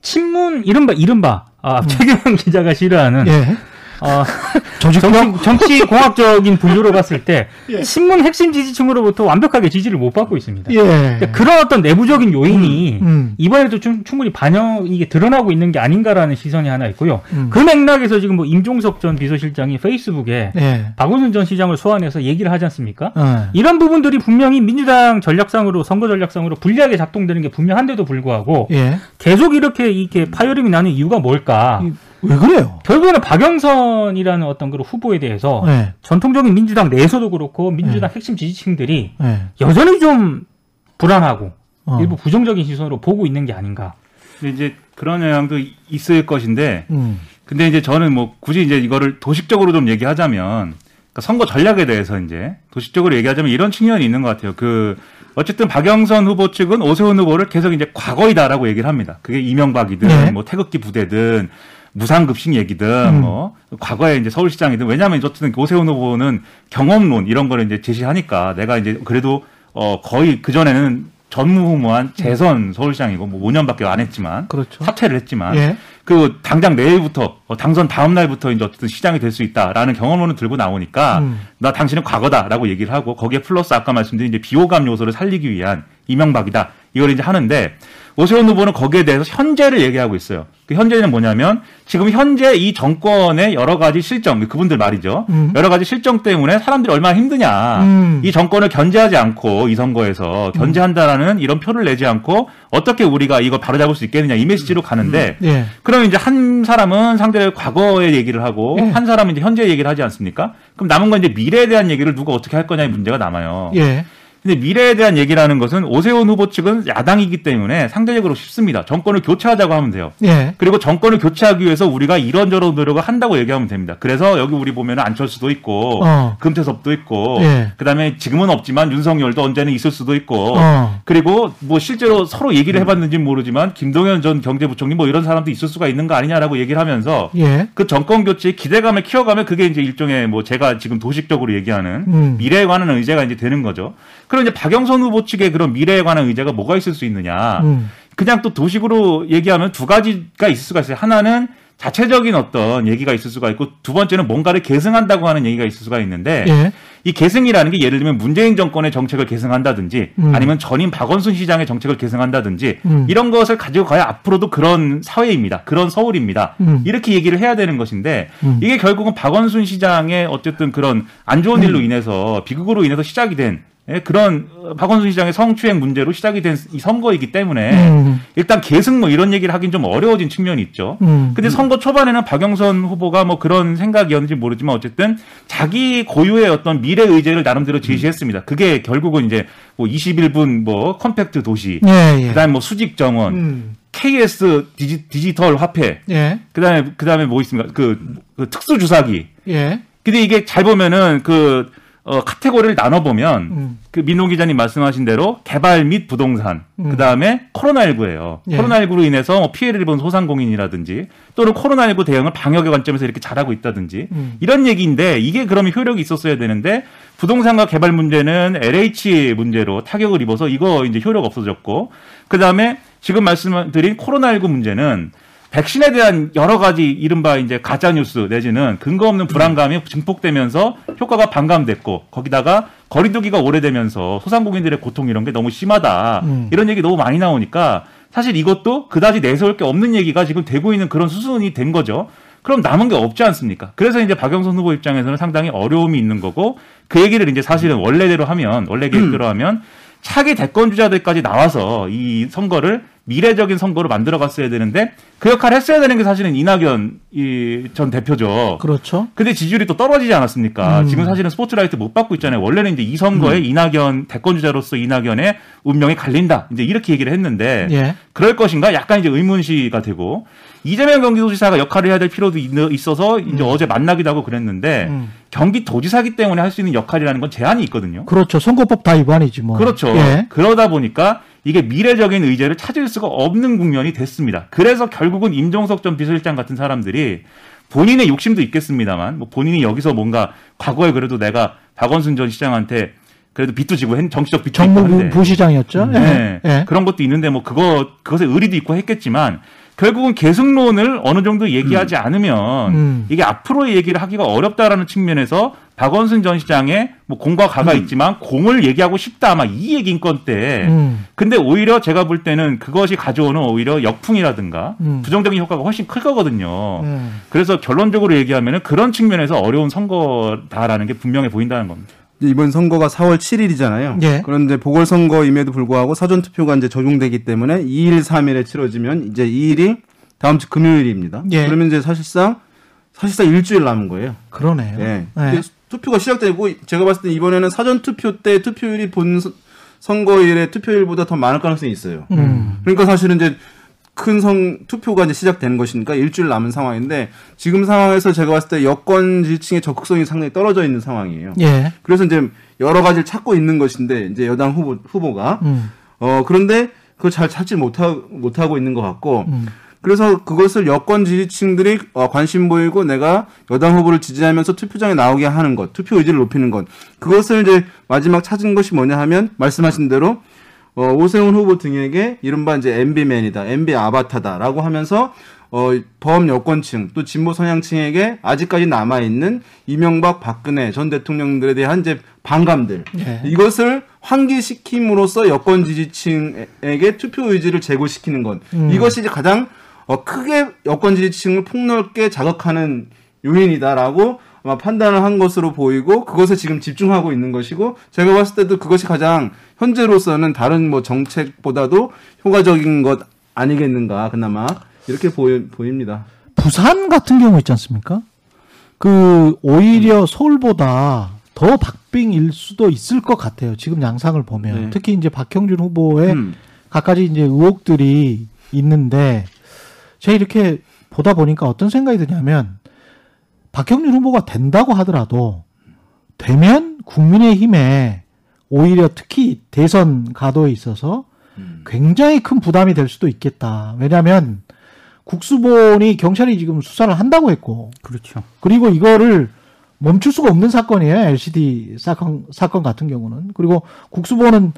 친문 이른바 이른바 아, 최경영 기자가 싫어하는 예. 어, 정치, 정치 공학적인 분류로 봤을 때 예. 신문 핵심 지지층으로부터 완벽하게 지지를 못 받고 있습니다. 예. 그러니까 그런 어떤 내부적인 요인이 음, 음. 이번에도 좀 충분히 반영 이게 드러나고 있는 게 아닌가라는 시선이 하나 있고요. 음. 그 맥락에서 지금 뭐 임종석 전 비서실장이 페이스북에 예. 박원순 전 시장을 소환해서 얘기를 하지 않습니까? 어. 이런 부분들이 분명히 민주당 전략상으로 선거 전략상으로 불리하게 작동되는 게 분명한데도 불구하고 예. 계속 이렇게 이렇게 파열음이 나는 이유가 뭘까? 이- 왜 그래요? 결국에는 박영선이라는 어떤 그런 후보에 대해서 예. 전통적인 민주당 내에서도 그렇고 민주당 핵심 지지층들이 예. 여전히 좀 불안하고 어. 일부 부정적인 시선으로 보고 있는 게 아닌가. 근데 이제 그런 영향도 이- 있을 것인데 음. 근데 이제 저는 뭐 굳이 이제 이거를 도식적으로 좀 얘기하자면 그러니까 선거 전략에 대해서 이제 도식적으로 얘기하자면 이런 측면이 있는 것 같아요. 그 어쨌든 박영선 후보 측은 오세훈 후보를 계속 이제 과거이다라고 얘기를 합니다. 그게 이명박이든 네. 뭐 태극기 부대든 무상급식 얘기든 음. 뭐 과거에 이제 서울시장이든 왜냐하면 어쨌든 오세훈 후보는 경험론 이런 거를 이제 제시하니까 내가 이제 그래도 어 거의 그 전에는 전무후무한 재선 서울시장이고 뭐 5년밖에 안 했지만 그렇죠. 사퇴를 했지만 예. 그 당장 내일부터 어, 당선 다음 날부터 이제 어쨌든 시장이 될 수 있다라는 경험론을 들고 나오니까 음. 나 당신은 과거다라고 얘기를 하고 거기에 플러스 아까 말씀드린 이제 비호감 요소를 살리기 위한 이명박이다 이걸 이제 하는데 오세훈 후보는 거기에 대해서 현재를 얘기하고 있어요. 그 현재는 뭐냐면 지금 현재 이 정권의 여러 가지 실정 그분들 말이죠. 음. 여러 가지 실정 때문에 사람들이 얼마나 힘드냐. 음. 이 정권을 견제하지 않고 이 선거에서 견제한다라는 이런 표를 내지 않고 어떻게 우리가 이거 바로잡을 수 있겠느냐 이 메시지로 가는데 예. 그럼 이제 한 사람은 상대를 과거의 얘기를 하고 예. 한 사람은 이제 현재 얘기를 하지 않습니까? 그럼 남은 건 이제 미래에 대한 얘기를 누가 어떻게 할 거냐의 문제가 남아요. 예. 근데 미래에 대한 얘기라는 것은 오세훈 후보 측은 야당이기 때문에 상대적으로 쉽습니다. 정권을 교체하자고 하면 돼요. 예. 그리고 정권을 교체하기 위해서 우리가 이런저런 노력을 한다고 얘기하면 됩니다. 그래서 여기 우리 보면 안철수도 있고 어. 금태섭도 있고 예. 그다음에 지금은 없지만 윤석열도 언제는 있을 수도 있고 어. 그리고 뭐 실제로 서로 얘기를 해봤는지는 모르지만 김동연 전 경제부총리 뭐 이런 사람도 있을 수가 있는 거 아니냐라고 얘기를 하면서 예. 그 정권 교체의 기대감을 키워가면 그게 이제 일종의 뭐 제가 지금 도식적으로 얘기하는 음. 미래에 관한 의제가 이제 되는 거죠. 그럼 이제 박영선 후보 측의 그런 미래에 관한 의제가 뭐가 있을 수 있느냐? 음. 그냥 또 도식으로 얘기하면 두 가지가 있을 수가 있어요. 하나는 자체적인 어떤 얘기가 있을 수가 있고 두 번째는 뭔가를 계승한다고 하는 얘기가 있을 수가 있는데 예. 이 계승이라는 게 예를 들면 문재인 정권의 정책을 계승한다든지 음. 아니면 전임 박원순 시장의 정책을 계승한다든지 음. 이런 것을 가지고 가야 앞으로도 그런 사회입니다. 그런 서울입니다. 음. 이렇게 얘기를 해야 되는 것인데 음. 이게 결국은 박원순 시장의 어쨌든 그런 안 좋은 일로 인해서 비극으로 인해서 시작이 된 예, 그런 어, 박원순 시장의 성추행 문제로 시작이 된 이 선거이기 때문에 음. 일단 계승 뭐 이런 얘기를 하긴 좀 어려워진 측면이 있죠. 음. 근데 선거 초반에는 박영선 후보가 뭐 그런 생각이었는지 모르지만 어쨌든 자기 고유의 어떤 미래 의제를 나름대로 제시했습니다. 그게 결국은 이제 뭐 21분 뭐 컴팩트 도시, 예. 예. 그다음에 뭐 수직 정원, 음. KS 디지, 디지 털 화폐, 예. 그다음에 그다음에 뭐 있습니까? 그, 그 특수 주사기. 예. 근데 이게 잘 보면은 그 어, 카테고리를 나눠 보면 음. 그 민노 기자님 말씀하신 대로 개발 및 부동산, 음. 그 다음에 코로나19예요. 예. 코로나19로 인해서 뭐 피해를 입은 소상공인이라든지 또는 코로나19 대응을 방역의 관점에서 이렇게 잘하고 있다든지 음. 이런 얘기인데 이게 그러면 효력이 있었어야 되는데 부동산과 개발 문제는 LH 문제로 타격을 입어서 이거 이제 효력 없어졌고 그 다음에 지금 말씀드린 코로나19 문제는 백신에 대한 여러 가지 이른바 이제 가짜 뉴스 내지는 근거 없는 불안감이 증폭되면서 효과가 반감됐고 거기다가 거리두기가 오래되면서 소상공인들의 고통 이런 게 너무 심하다 음. 이런 얘기 너무 많이 나오니까 사실 이것도 그다지 내세울 게 없는 얘기가 지금 되고 있는 그런 수순이 된 거죠. 그럼 남은 게 없지 않습니까? 그래서 이제 박영선 후보 입장에서는 상당히 어려움이 있는 거고 그 얘기를 이제 사실은 원래대로 하면 원래 계획대로 하면 차기 대권 주자들까지 나와서 이 선거를 미래적인 선거를 만들어갔어야 되는데 그 역할을 했어야 되는 게 사실은 이낙연 이전 대표죠. 그렇죠. 근데 지지율이 또 떨어지지 않았습니까? 음. 지금 사실은 스포트라이트 못 받고 있잖아요. 원래는 이제 이 음. 선거에 이낙연 대권 주자로서 이낙연의 운명이 갈린다. 이제 이렇게 얘기를 했는데 예. 그럴 것인가? 약간 이제 의문시가 되고 이재명 경기도지사가 역할을 해야 될 필요도 있- 있어서 이제 어제 만나기도 하고 그랬는데 음. 경기도지사기 때문에 할 수 있는 역할이라는 건 제한이 있거든요. 그렇죠. 선거법 다 위반이지 뭐. 그렇죠. 예. 그러다 보니까 이게 미래적인 의제를 찾을 수가 없는 국면이 됐습니다. 그래서 결국은 임종석 전 비서실장 같은 사람들이 본인의 욕심도 있겠습니다만, 뭐 본인이 여기서 뭔가 과거에 그래도 내가 박원순 전 시장한테 그래도 빚도 지고 했- 정치적 빚도 정무부 한데 부시장이었죠. 네. 예. 예. 그런 것도 있는데 뭐 그거 그것에 의리도 있고 했겠지만 결국은 계승론을 어느 정도 얘기하지 않으면 음. 이게 앞으로의 얘기를 하기가 어렵다라는 측면에서 박원순 전 시장의 뭐 공과 가가 있지만 공을 얘기하고 싶다 아마 이 얘기인 건데 음. 근데 오히려 제가 볼 때는 그것이 가져오는 오히려 역풍이라든가 음. 부정적인 효과가 훨씬 클 거거든요. 음. 그래서 결론적으로 얘기하면은 그런 측면에서 어려운 선거다라는 게 분명해 보인다는 겁니다. 이번 선거가 4월 7일이잖아요. 예. 그런데 보궐선거임에도 불구하고 사전 투표가 이제 적용되기 때문에 2일, 3일에 치러지면 이제 2일이 다음 주 금요일입니다. 예. 그러면 이제 사실상 사실상 일주일 남은 거예요. 그러네요. 예. 예. 투표가 시작되고 제가 봤을 때 이번에는 사전 투표 때 투표율이 본 선- 선거일의 투표율보다 더 많을 가능성이 있어요. 음. 그러니까 사실은 이제 큰 성 투표가 이제 시작되는 것이니까 일주일 남은 상황인데 지금 상황에서 제가 봤을 때 여권 지지층의 적극성이 상당히 떨어져 있는 상황이에요. 예. 그래서 이제 여러 가지를 찾고 있는 것인데 이제 여당 후보 후보가 음. 어 그런데 그걸 잘 찾지 못하 못하고 있는 것 같고 음. 그래서 그것을 여권 지지층들이 어, 관심 보이고 내가 여당 후보를 지지하면서 투표장에 나오게 하는 것, 투표 의지를 높이는 것, 그것을 이제 마지막 찾은 것이 뭐냐 하면 말씀하신 대로 어, 오세훈 후보 등에게 이른바 이제 MB맨이다, MB 아바타다라고 하면서 어, 범여권층 또 진보 성향층에게 아직까지 남아 있는 이명박, 박근혜 전 대통령들에 대한 이제 반감들 예. 이것을 환기시킴으로써 여권 지지층에게 투표 의지를 제고시키는 것 음. 이것이 이제 가장 어, 크게 여권 지지층을 폭넓게 자극하는 요인이다라고 아마 판단을 한 것으로 보이고 그것에 지금 집중하고 있는 것이고 제가 봤을 때도 그것이 가장 현재로서는 다른 뭐 정책보다도 효과적인 것 아니겠는가 그나마 이렇게 보이, 보입니다. 부산 같은 경우 있지 않습니까? 그 오히려 서울보다 더 박빙일 수도 있을 것 같아요. 지금 양상을 보면 네. 특히 이제 박형준 후보의 음. 갖가지 이제 의혹들이 있는데 제가 이렇게 보다 보니까 어떤 생각이 드냐면 박형준 후보가 된다고 하더라도 되면 국민의힘에 오히려 특히 대선 가도에 있어서 굉장히 큰 부담이 될 수도 있겠다. 왜냐하면 국수본이 경찰이 지금 수사를 한다고 했고 그렇죠. 그리고 이거를 멈출 수가 없는 사건이에요. LCD 사건, 사건 같은 경우는. 그리고 국수본은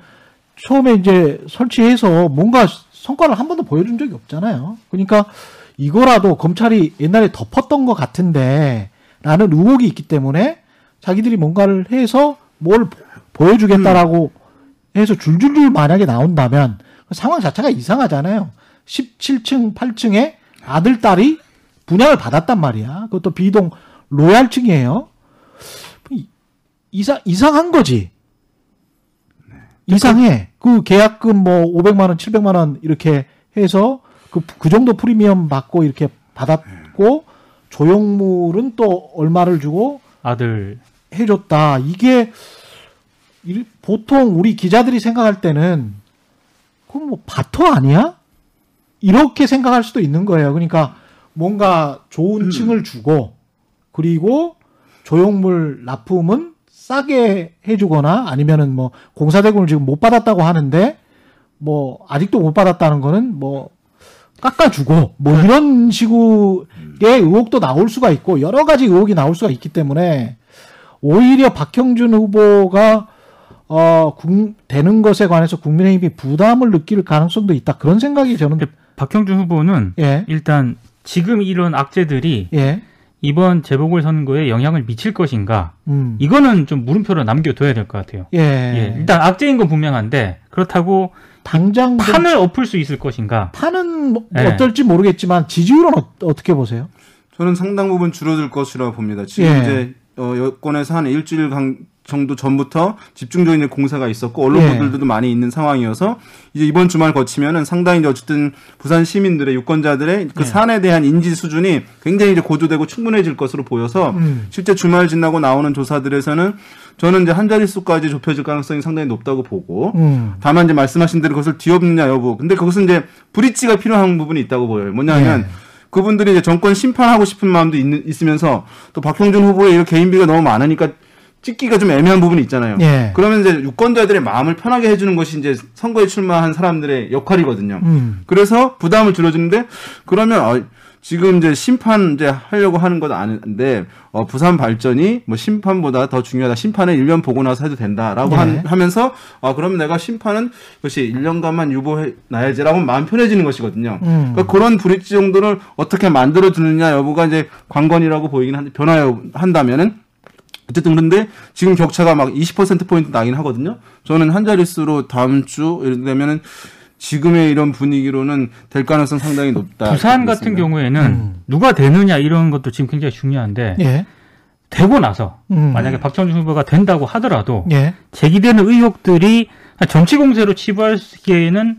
처음에 이제 설치해서 뭔가 성과를 한 번도 보여준 적이 없잖아요. 그러니까 이거라도 검찰이 옛날에 덮었던 것 같은데 라는 의혹이 있기 때문에 자기들이 뭔가를 해서 뭘 보- 보여주겠다라고 해서 줄줄줄 만약에 나온다면 그 상황 자체가 이상하잖아요. 17층, 8층에 아들, 딸이 분양을 받았단 말이야. 그것도 비동 로얄층이에요. 이- 이상, 이상한 거지. 이상해. 그 계약금 뭐 500만 원, 700만 원 이렇게 해서 그, 그 정도 프리미엄 받고 이렇게 받았고 조형물은 또 얼마를 주고 아들 해줬다. 이게 일- 보통 우리 기자들이 생각할 때는 그럼 뭐 바터 아니야? 이렇게 생각할 수도 있는 거예요. 그러니까 뭔가 좋은 층을 주고 그리고 조형물 납품은 싸게 해주거나 아니면은 뭐 공사대금을 지금 못 받았다고 하는데 뭐 아직도 못 받았다는 거는 뭐 깎아주고 뭐 이런 식의 의혹도 나올 수가 있고 여러 가지 의혹이 나올 수가 있기 때문에 오히려 박형준 후보가 어, 국- 되는 것에 관해서 국민의힘이 부담을 느낄 가능성도 있다. 그런 생각이 저는 박형준 후보는 예, 일단 지금 이런 악재들이 예, 이번 재보궐 선거에 영향을 미칠 것인가? 음, 이거는 좀 물음표로 남겨둬야 될 것 같아요. 예, 예, 일단 악재인 건 분명한데 그렇다고 당장 좀 판을 엎을 수 있을 것인가? 판은 뭐 예. 어떨지 모르겠지만 지지율은 어, 떻게 보세요? 저는 상당 부분 줄어들 것이라고 봅니다. 지금 예. 이제 어, 여권에서 한 일주일 강, 정도 전부터 집중적인 공사가 있었고 언론 예. 보도들도 많이 있는 상황이어서 이제 이번 주말 거치면은 상당히 이제 어쨌든 부산 시민들의 유권자들의 그 예. 산에 대한 인지 수준이 굉장히 이제 고조되고 충분해질 것으로 보여서 음. 실제 주말 지나고 나오는 조사들에서는 저는 이제 한 자릿수까지 좁혀질 가능성이 상당히 높다고 보고 음. 다만 이제 말씀하신 대로 그것을 뒤엎느냐 여부. 근데 그것은 이제 브릿지가 필요한 부분이 있다고 보여요. 뭐냐면 네. 그분들이 이제 정권 심판하고 싶은 마음도 있, 으면서 또 박형준 후보의 이 개인비가 너무 많으니까 찍기가 좀 애매한 부분이 있잖아요. 예. 그러면 이제 유권자들의 마음을 편하게 해주는 것이 이제 선거에 출마한 사람들의 역할이거든요. 음. 그래서 부담을 줄여주는데 그러면 어, 지금 이제 심판 이제 하려고 하는 건 아는데 어, 부산 발전이 뭐 심판보다 더 중요하다. 심판은 1년 보고 나서 해도 된다라고 네. 한- 하면서 아 그러면 내가 심판은 그것이 1년간만 유보해 놔야지라고 마음 편해지는 것이거든요. 음. 그러니까 그런 브릿지 정도를 어떻게 만들어 두느냐 여부가 이제 관건이라고 보이긴 한데 변화한다면은 어쨌든 그런데 지금 격차가 막 20% 포인트 나긴 하거든요. 저는 한 자릿수로 다음 주 이렇게 되면은 지금의 이런 분위기로는 될 가능성 상당히 높다. 부산 같은. 경우에는 음. 누가 되느냐 이런 것도 지금 굉장히 중요한데 예. 되고 나서 음. 만약에 박정준 후보가 된다고 하더라도 예. 제기되는 의혹들이 정치 공세로 치부하기에는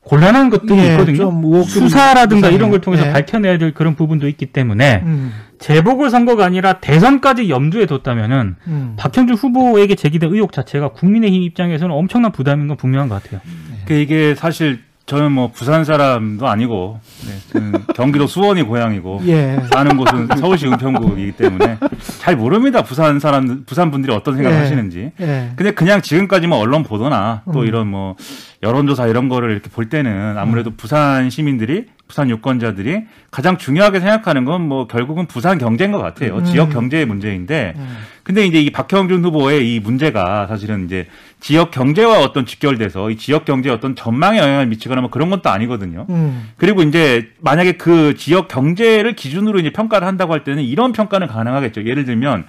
곤란한 것들이 예, 있거든요. 수사라든가. 이런 걸 통해서 예. 밝혀내야 될 그런 부분도 있기 때문에 음. 재보궐 재보궐선거가 아니라 대선까지 염두에 뒀다면은 음. 박형준 후보에게 제기된 의혹 자체가 국민의힘 입장에서는 엄청난 부담인 건 분명한 것 같아요. 그 이게 사실 저는 뭐 부산 사람도 아니고 네, 저는 경기도 수원이 고향이고 예. 사는 곳은 서울시 은평구이기 때문에 잘 모릅니다. 부산 사람 부산 분들이 어떤 생각을 예. 하시는지. 예. 근데 그냥 지금까지 뭐 언론 보도나 또 음. 이런 뭐 여론조사 이런 거를 이렇게 볼 때는 아무래도 부산 시민들이 부산 유권자들이 가장 중요하게 생각하는 건 뭐 결국은 부산 경제인 것 같아요. 음. 지역 경제의 문제인데 음. 근데 이제 이 박형준 후보의 이 문제가 사실은 이제 지역 경제와 어떤 직결돼서 이 지역 경제에 어떤 전망에 영향을 미치거나 뭐 그런 것도 아니거든요. 음. 그리고 이제 만약에 그 지역 경제를 기준으로 이제 평가를 한다고 할 때는 이런 평가는 가능하겠죠. 예를 들면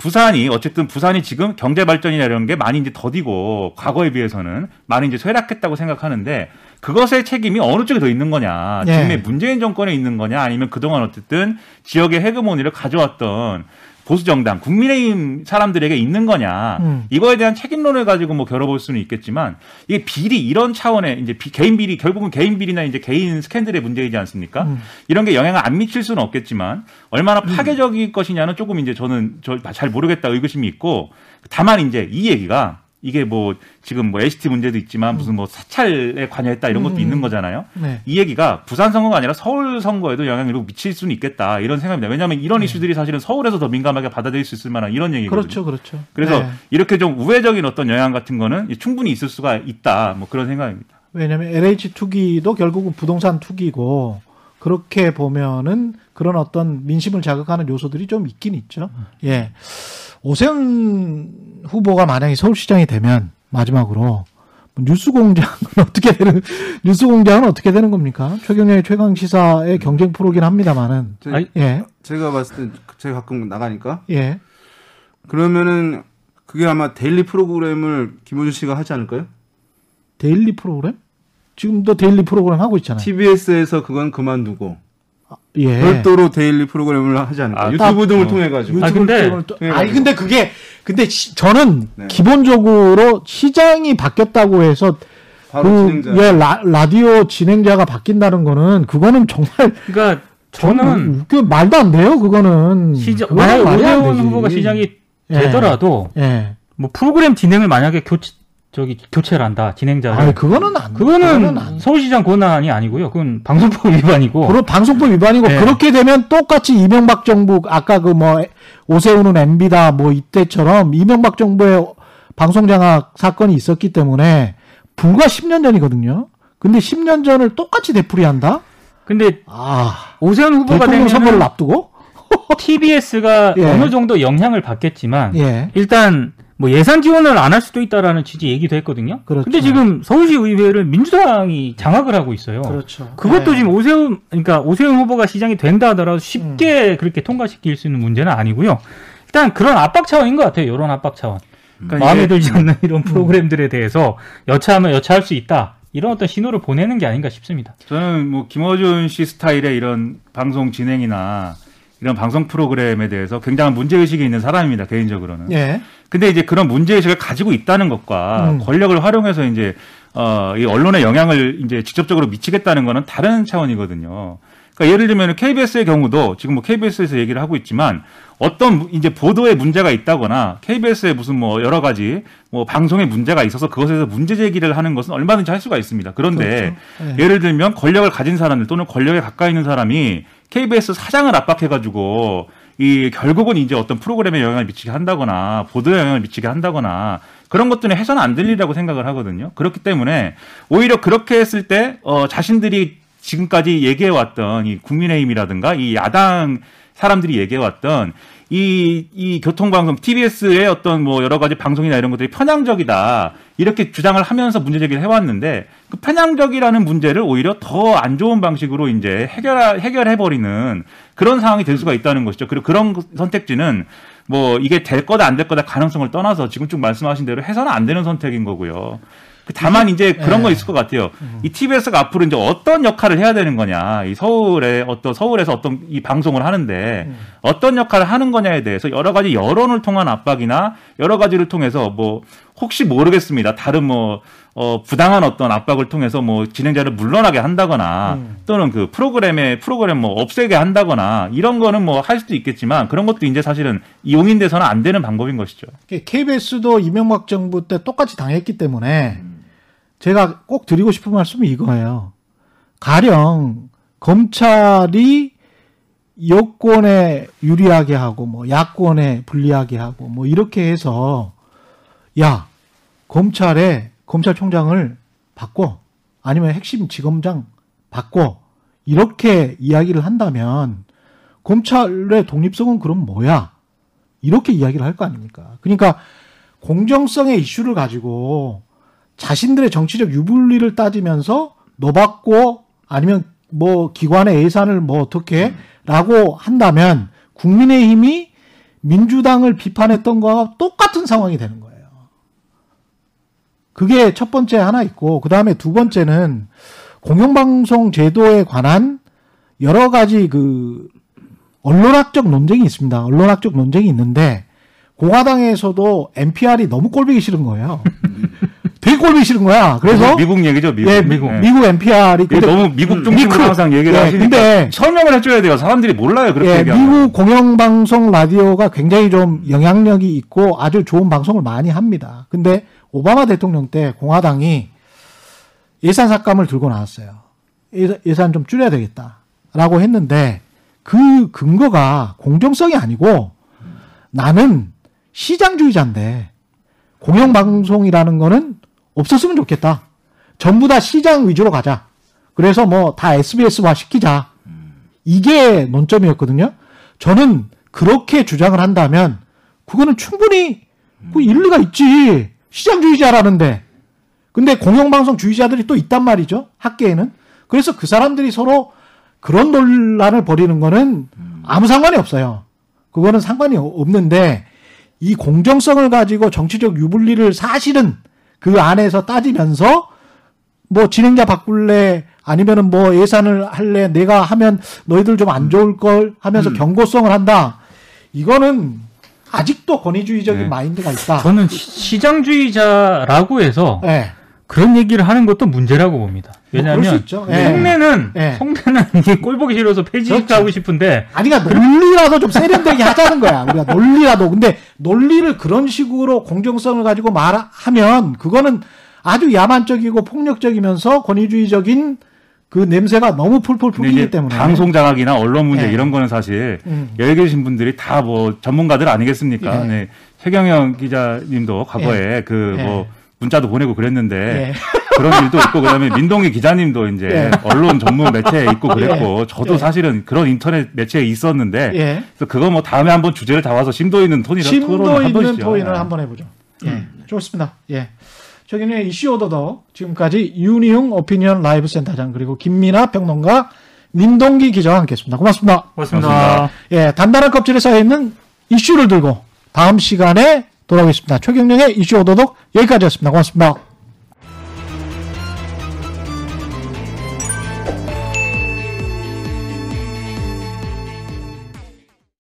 부산이 어쨌든 부산이 지금 경제 발전이나 이런 게 많이 이제 더디고 과거에 비해서는 많이 이제 쇠락했다고 생각하는데 그것의 책임이 어느 쪽에 더 있는 거냐. 예. 지금의 문재인 정권에 있는 거냐 아니면 그동안 어쨌든 지역의 헤그모니를 가져왔던 보수 정당 국민의힘 사람들에게 있는 거냐 음. 이거에 대한 책임론을 가지고 뭐 겨뤄볼 수는 있겠지만 이게 비리 이런 차원의 이제 비- 개인 비리 결국은 개인 비리나 이제 개인 스캔들의 문제이지 않습니까? 음. 이런 게 영향을 안 미칠 수는 없겠지만 얼마나 파괴적일 것이냐는 조금 이제 저는 저 잘 모르겠다 의구심이 있고 다만 이제 이 얘기가 이게 뭐 지금 뭐 LCT 문제도 있지만 무슨 뭐 사찰에 관여했다 이런 것도 음. 있는 거잖아요. 네. 이 얘기가 부산 선거가 아니라 서울 선거에도 영향을 미칠 수는 있겠다 이런 생각입니다. 왜냐하면 이런 이슈들이 사실은 서울에서 더 민감하게 받아들일 수 있을 만한 이런 얘기거든요. 그렇죠, 그렇죠. 그래서 네. 이렇게 좀 우회적인 어떤 영향 같은 거는 충분히 있을 수가 있다. 뭐 그런 생각입니다. 왜냐하면 LH 투기도 결국은 부동산 투기고 그렇게 보면은 그런 어떤 민심을 자극하는 요소들이 좀 있긴 있죠. 예. 오세훈 후보가 만약에 서울시장이 되면 마지막으로 뉴스공장은 어떻게 되는 뉴스공장은 어떻게 되는 겁니까? 최경영의 최강 시사의 경쟁 프로긴 합니다만은 제, 예, 제가 봤을 때 제가 가끔 나가니까 예. 그러면은 그게 아마 daily 프로그램을 김어준 씨가 하지 않을까요? daily 프로그램? 지금도 daily 프로그램 하고 있잖아요. TBS에서 그건 그만두고 예. 별도로 daily 프로그램을 하지 않을까? 아, 유튜브 딱- 등을 어. 통해 가지고. 아, 근데- 유튜브 또- 네, 아니. 근데 그게 근데 시- 저는 네. 기본적으로 시장이 바뀌었다고 해서 바로 그 진행자. 예, 라, 라디오 진행자가 바뀐다는 거는 그거는 정말 그러니까 저는 그 말도 안 돼요. 그거는 시장 오세훈. 후보가 시장이 예. 되더라도 예. 뭐 프로그램 진행을 만약에 교체 저기 교체를 한다 진행자를 아니 그거는 안 그거는 안 서울시장 권한이 아니고요. 그건 방송법 위반이고. 그런 방송법 위반이고 네. 그렇게 되면 똑같이 이명박 정부 아까 그 뭐 오세훈은 MB다 뭐 이때처럼 이명박 정부의 방송 장악 사건이 있었기 때문에 불과 10년 전이거든요. 근데 10년 전을 똑같이 되풀이한다? 근데 아 오세훈 후보가 대통령 선거를 되면 앞두고? TBS가 예. 어느 정도 영향을 받겠지만 예. 일단 뭐 예산 지원을 안 할 수도 있다라는 취지 얘기도 했거든요. 그렇죠. 근데 지금 서울시 의회를 민주당이 장악을 하고 있어요. 그렇죠. 그것도 예. 지금 오세훈 그러니까 오세훈 후보가 시장이 된다 하더라도 쉽게 그렇게 통과시킬 수 있는 문제는 아니고요. 일단 그런 압박 차원인 것 같아요. 이런 압박 차원. 그러니까 마음에 이게- 들지 않는 이런 프로그램들에 대해서 여차하면 여차할 수 있다. 이런 어떤 신호를 보내는 게 아닌가 싶습니다. 저는 뭐 김어준 씨 스타일의 이런 방송 진행이나 이런 방송 프로그램에 대해서 굉장한 문제의식이 있는 사람입니다, 개인적으로는. 예. 근데 이제 그런 문제의식을 가지고 있다는 것과 음. 권력을 활용해서 이제, 어, 이 언론에 영향을 이제 직접적으로 미치겠다는 거는 다른 차원이거든요. 그러니까 예를 들면 KBS의 경우도 지금 뭐 KBS에서 얘기를 하고 있지만 어떤 이제 보도에 문제가 있다거나 KBS에 무슨 뭐 여러 가지 뭐 방송에 문제가 있어서 그것에 대해서 문제 제기를 하는 것은 얼마든지 할 수가 있습니다. 그런데 그렇죠. 예. 예를 들면 권력을 가진 사람들 또는 권력에 가까이 있는 사람이 KBS 사장을 압박해가지고 이 결국은 이제 어떤 프로그램에 영향을 미치게 한다거나 보도에 영향을 미치게 한다거나 그런 것들은 해서는 안 될 일이라고 생각을 하거든요. 그렇기 때문에 오히려 그렇게 했을 때 어, 자신들이 지금까지 얘기해왔던 이 국민의힘이라든가 이 야당 사람들이 얘기해왔던 이, 이 교통방송, TBS의 어떤 뭐 여러 가지 방송이나 이런 것들이 편향적이다. 이렇게 주장을 하면서 문제 제기를 해왔는데 그 편향적이라는 문제를 오히려 더 안 좋은 방식으로 이제 해결, 해결해버리는 그런 상황이 될 수가 있다는 것이죠. 그리고 그런 선택지는 뭐 이게 될 거다 안 될 거다 가능성을 떠나서 지금 쭉 말씀하신 대로 해서는 안 되는 선택인 거고요. 다만 이제 그런 예. 거 있을 것 같아요. 이 TBS가 앞으로 이제 어떤 역할을 해야 되는 거냐. 이 서울에 어떤 서울에서 어떤 이 방송을 하는데 어떤 역할을 하는 거냐에 대해서 여러 가지 여론을 통한 압박이나 여러 가지를 통해서 뭐 혹시 모르겠습니다. 다른 뭐 어, 부당한 어떤 압박을 통해서 뭐 진행자를 물러나게 한다거나 또는 그 프로그램에 프로그램 뭐 없애게 한다거나 이런 거는 뭐 할 수도 있겠지만 그런 것도 이제 사실은 용인돼서는 안 되는 방법인 것이죠. KBS도 이명박 정부 때 똑같이 당했기 때문에 제가 꼭 드리고 싶은 말씀이 이거예요. 가령 검찰이 여권에 유리하게 하고 뭐 야권에 불리하게 하고 뭐 이렇게 해서 야 검찰에 검찰총장을 바꿔 아니면 핵심 지검장 바꿔 이렇게 이야기를 한다면 검찰의 독립성은 그럼 뭐야? 이렇게 이야기를 할 거 아닙니까? 그러니까 공정성의 이슈를 가지고 자신들의 정치적 유불리를 따지면서 너 받고 아니면 뭐 기관의 예산을 뭐 어떻게 라고 한다면 국민의힘이 민주당을 비판했던 거와 똑같은 상황이 되는 거예요. 그게 첫 번째 하나 있고 그 다음에 두 번째는 공영방송 제도에 관한 여러 가지 그 언론학적 논쟁이 있습니다. 언론학적 논쟁이 있는데 공화당에서도 NPR이 너무 꼴보기 싫은 거예요. 되게 꼴보기 싫은 거야. 그래서 미국 얘기죠, 미국. 예, 미국. 미국 NPR이 이게 너무 미국 중심으로 미크. 항상 얘기를 예, 하시니까 근데 설명을 해줘야 돼요. 사람들이 몰라요. 그렇게 예, 얘기하면. 미국 공영방송 라디오가 굉장히 좀 영향력이 있고 아주 좋은 방송을 많이 합니다. 근데 오바마 대통령 때 공화당이 예산 삭감을 들고 나왔어요. 예산 좀 줄여야 되겠다라고 했는데 그 근거가 공정성이 아니고 나는 시장주의자인데 공영방송이라는 거는 없었으면 좋겠다. 전부 다 시장 위주로 가자. 그래서 뭐 다 SBS화 시키자. 이게 논점이었거든요. 저는 그렇게 주장을 한다면 그거는 충분히 그 일리가 있지. 시장주의자라는데. 근데 공영방송주의자들이 또 있단 말이죠. 학계에는. 그래서 그 사람들이 서로 그런 논란을 벌이는 거는 아무 상관이 없어요. 그거는 상관이 없는데 이 공정성을 가지고 정치적 유불리를 사실은 그 안에서 따지면서 뭐 진행자 바꿀래 아니면은 뭐 예산을 할래 내가 하면 너희들 좀 안 좋을 걸 하면서 경고성을 한다. 이거는 아직도 권위주의적인 네. 마인드가 있다. 저는 시- 시장주의자라고 해서 예. 그런 얘기를 하는 것도 문제라고 봅니다. 뭐 왜냐하면. 예. 속내는 예. 속내는 이게 꼴보기 싫어서 폐지하고 그렇죠. 싶은데 아니, 그러니까 논리라도 좀 세련되게 하자는 거야. 우리가 논리라도. 근데 논리를 그런 식으로 공정성을 가지고 말하면 그거는 아주 야만적이고 폭력적이면서 권위주의적인 그 냄새가 너무 풀풀 풍기기 때문에. 방송 장악이나 언론 문제 네. 이런 거는 사실 음. 여기 계신 분들이 다 뭐 전문가들 아니겠습니까? 예. 네. 최경영 기자님도 과거에 그 예. 뭐 문자도 보내고 그랬는데 예. 그런 일도 있고 그다음에 민동기 기자님도 이제 예. 언론 전문 매체에 있고 그랬고 저도 예. 사실은 그런 인터넷 매체에 있었는데 예. 그래서 그거 뭐 다음에 한번 주제를 잡아서 심도 있는 톤이라 심도 토론을 있는 해보시죠. 토인을 예. 한번 해보죠. 예, 좋습니다. 예. 최근에 이슈 오더더 지금까지 윤희용 오피니언 라이브 센터장 그리고 김민아 평론가 민동기 기자와 함께했습니다. 고맙습니다. 고맙습니다. 고맙습니다. 예, 단단한 껍질에 쌓여 있는 이슈를 들고 다음 시간에 돌아오겠습니다. 최경영의 이슈 오더독 여기까지였습니다. 고맙습니다.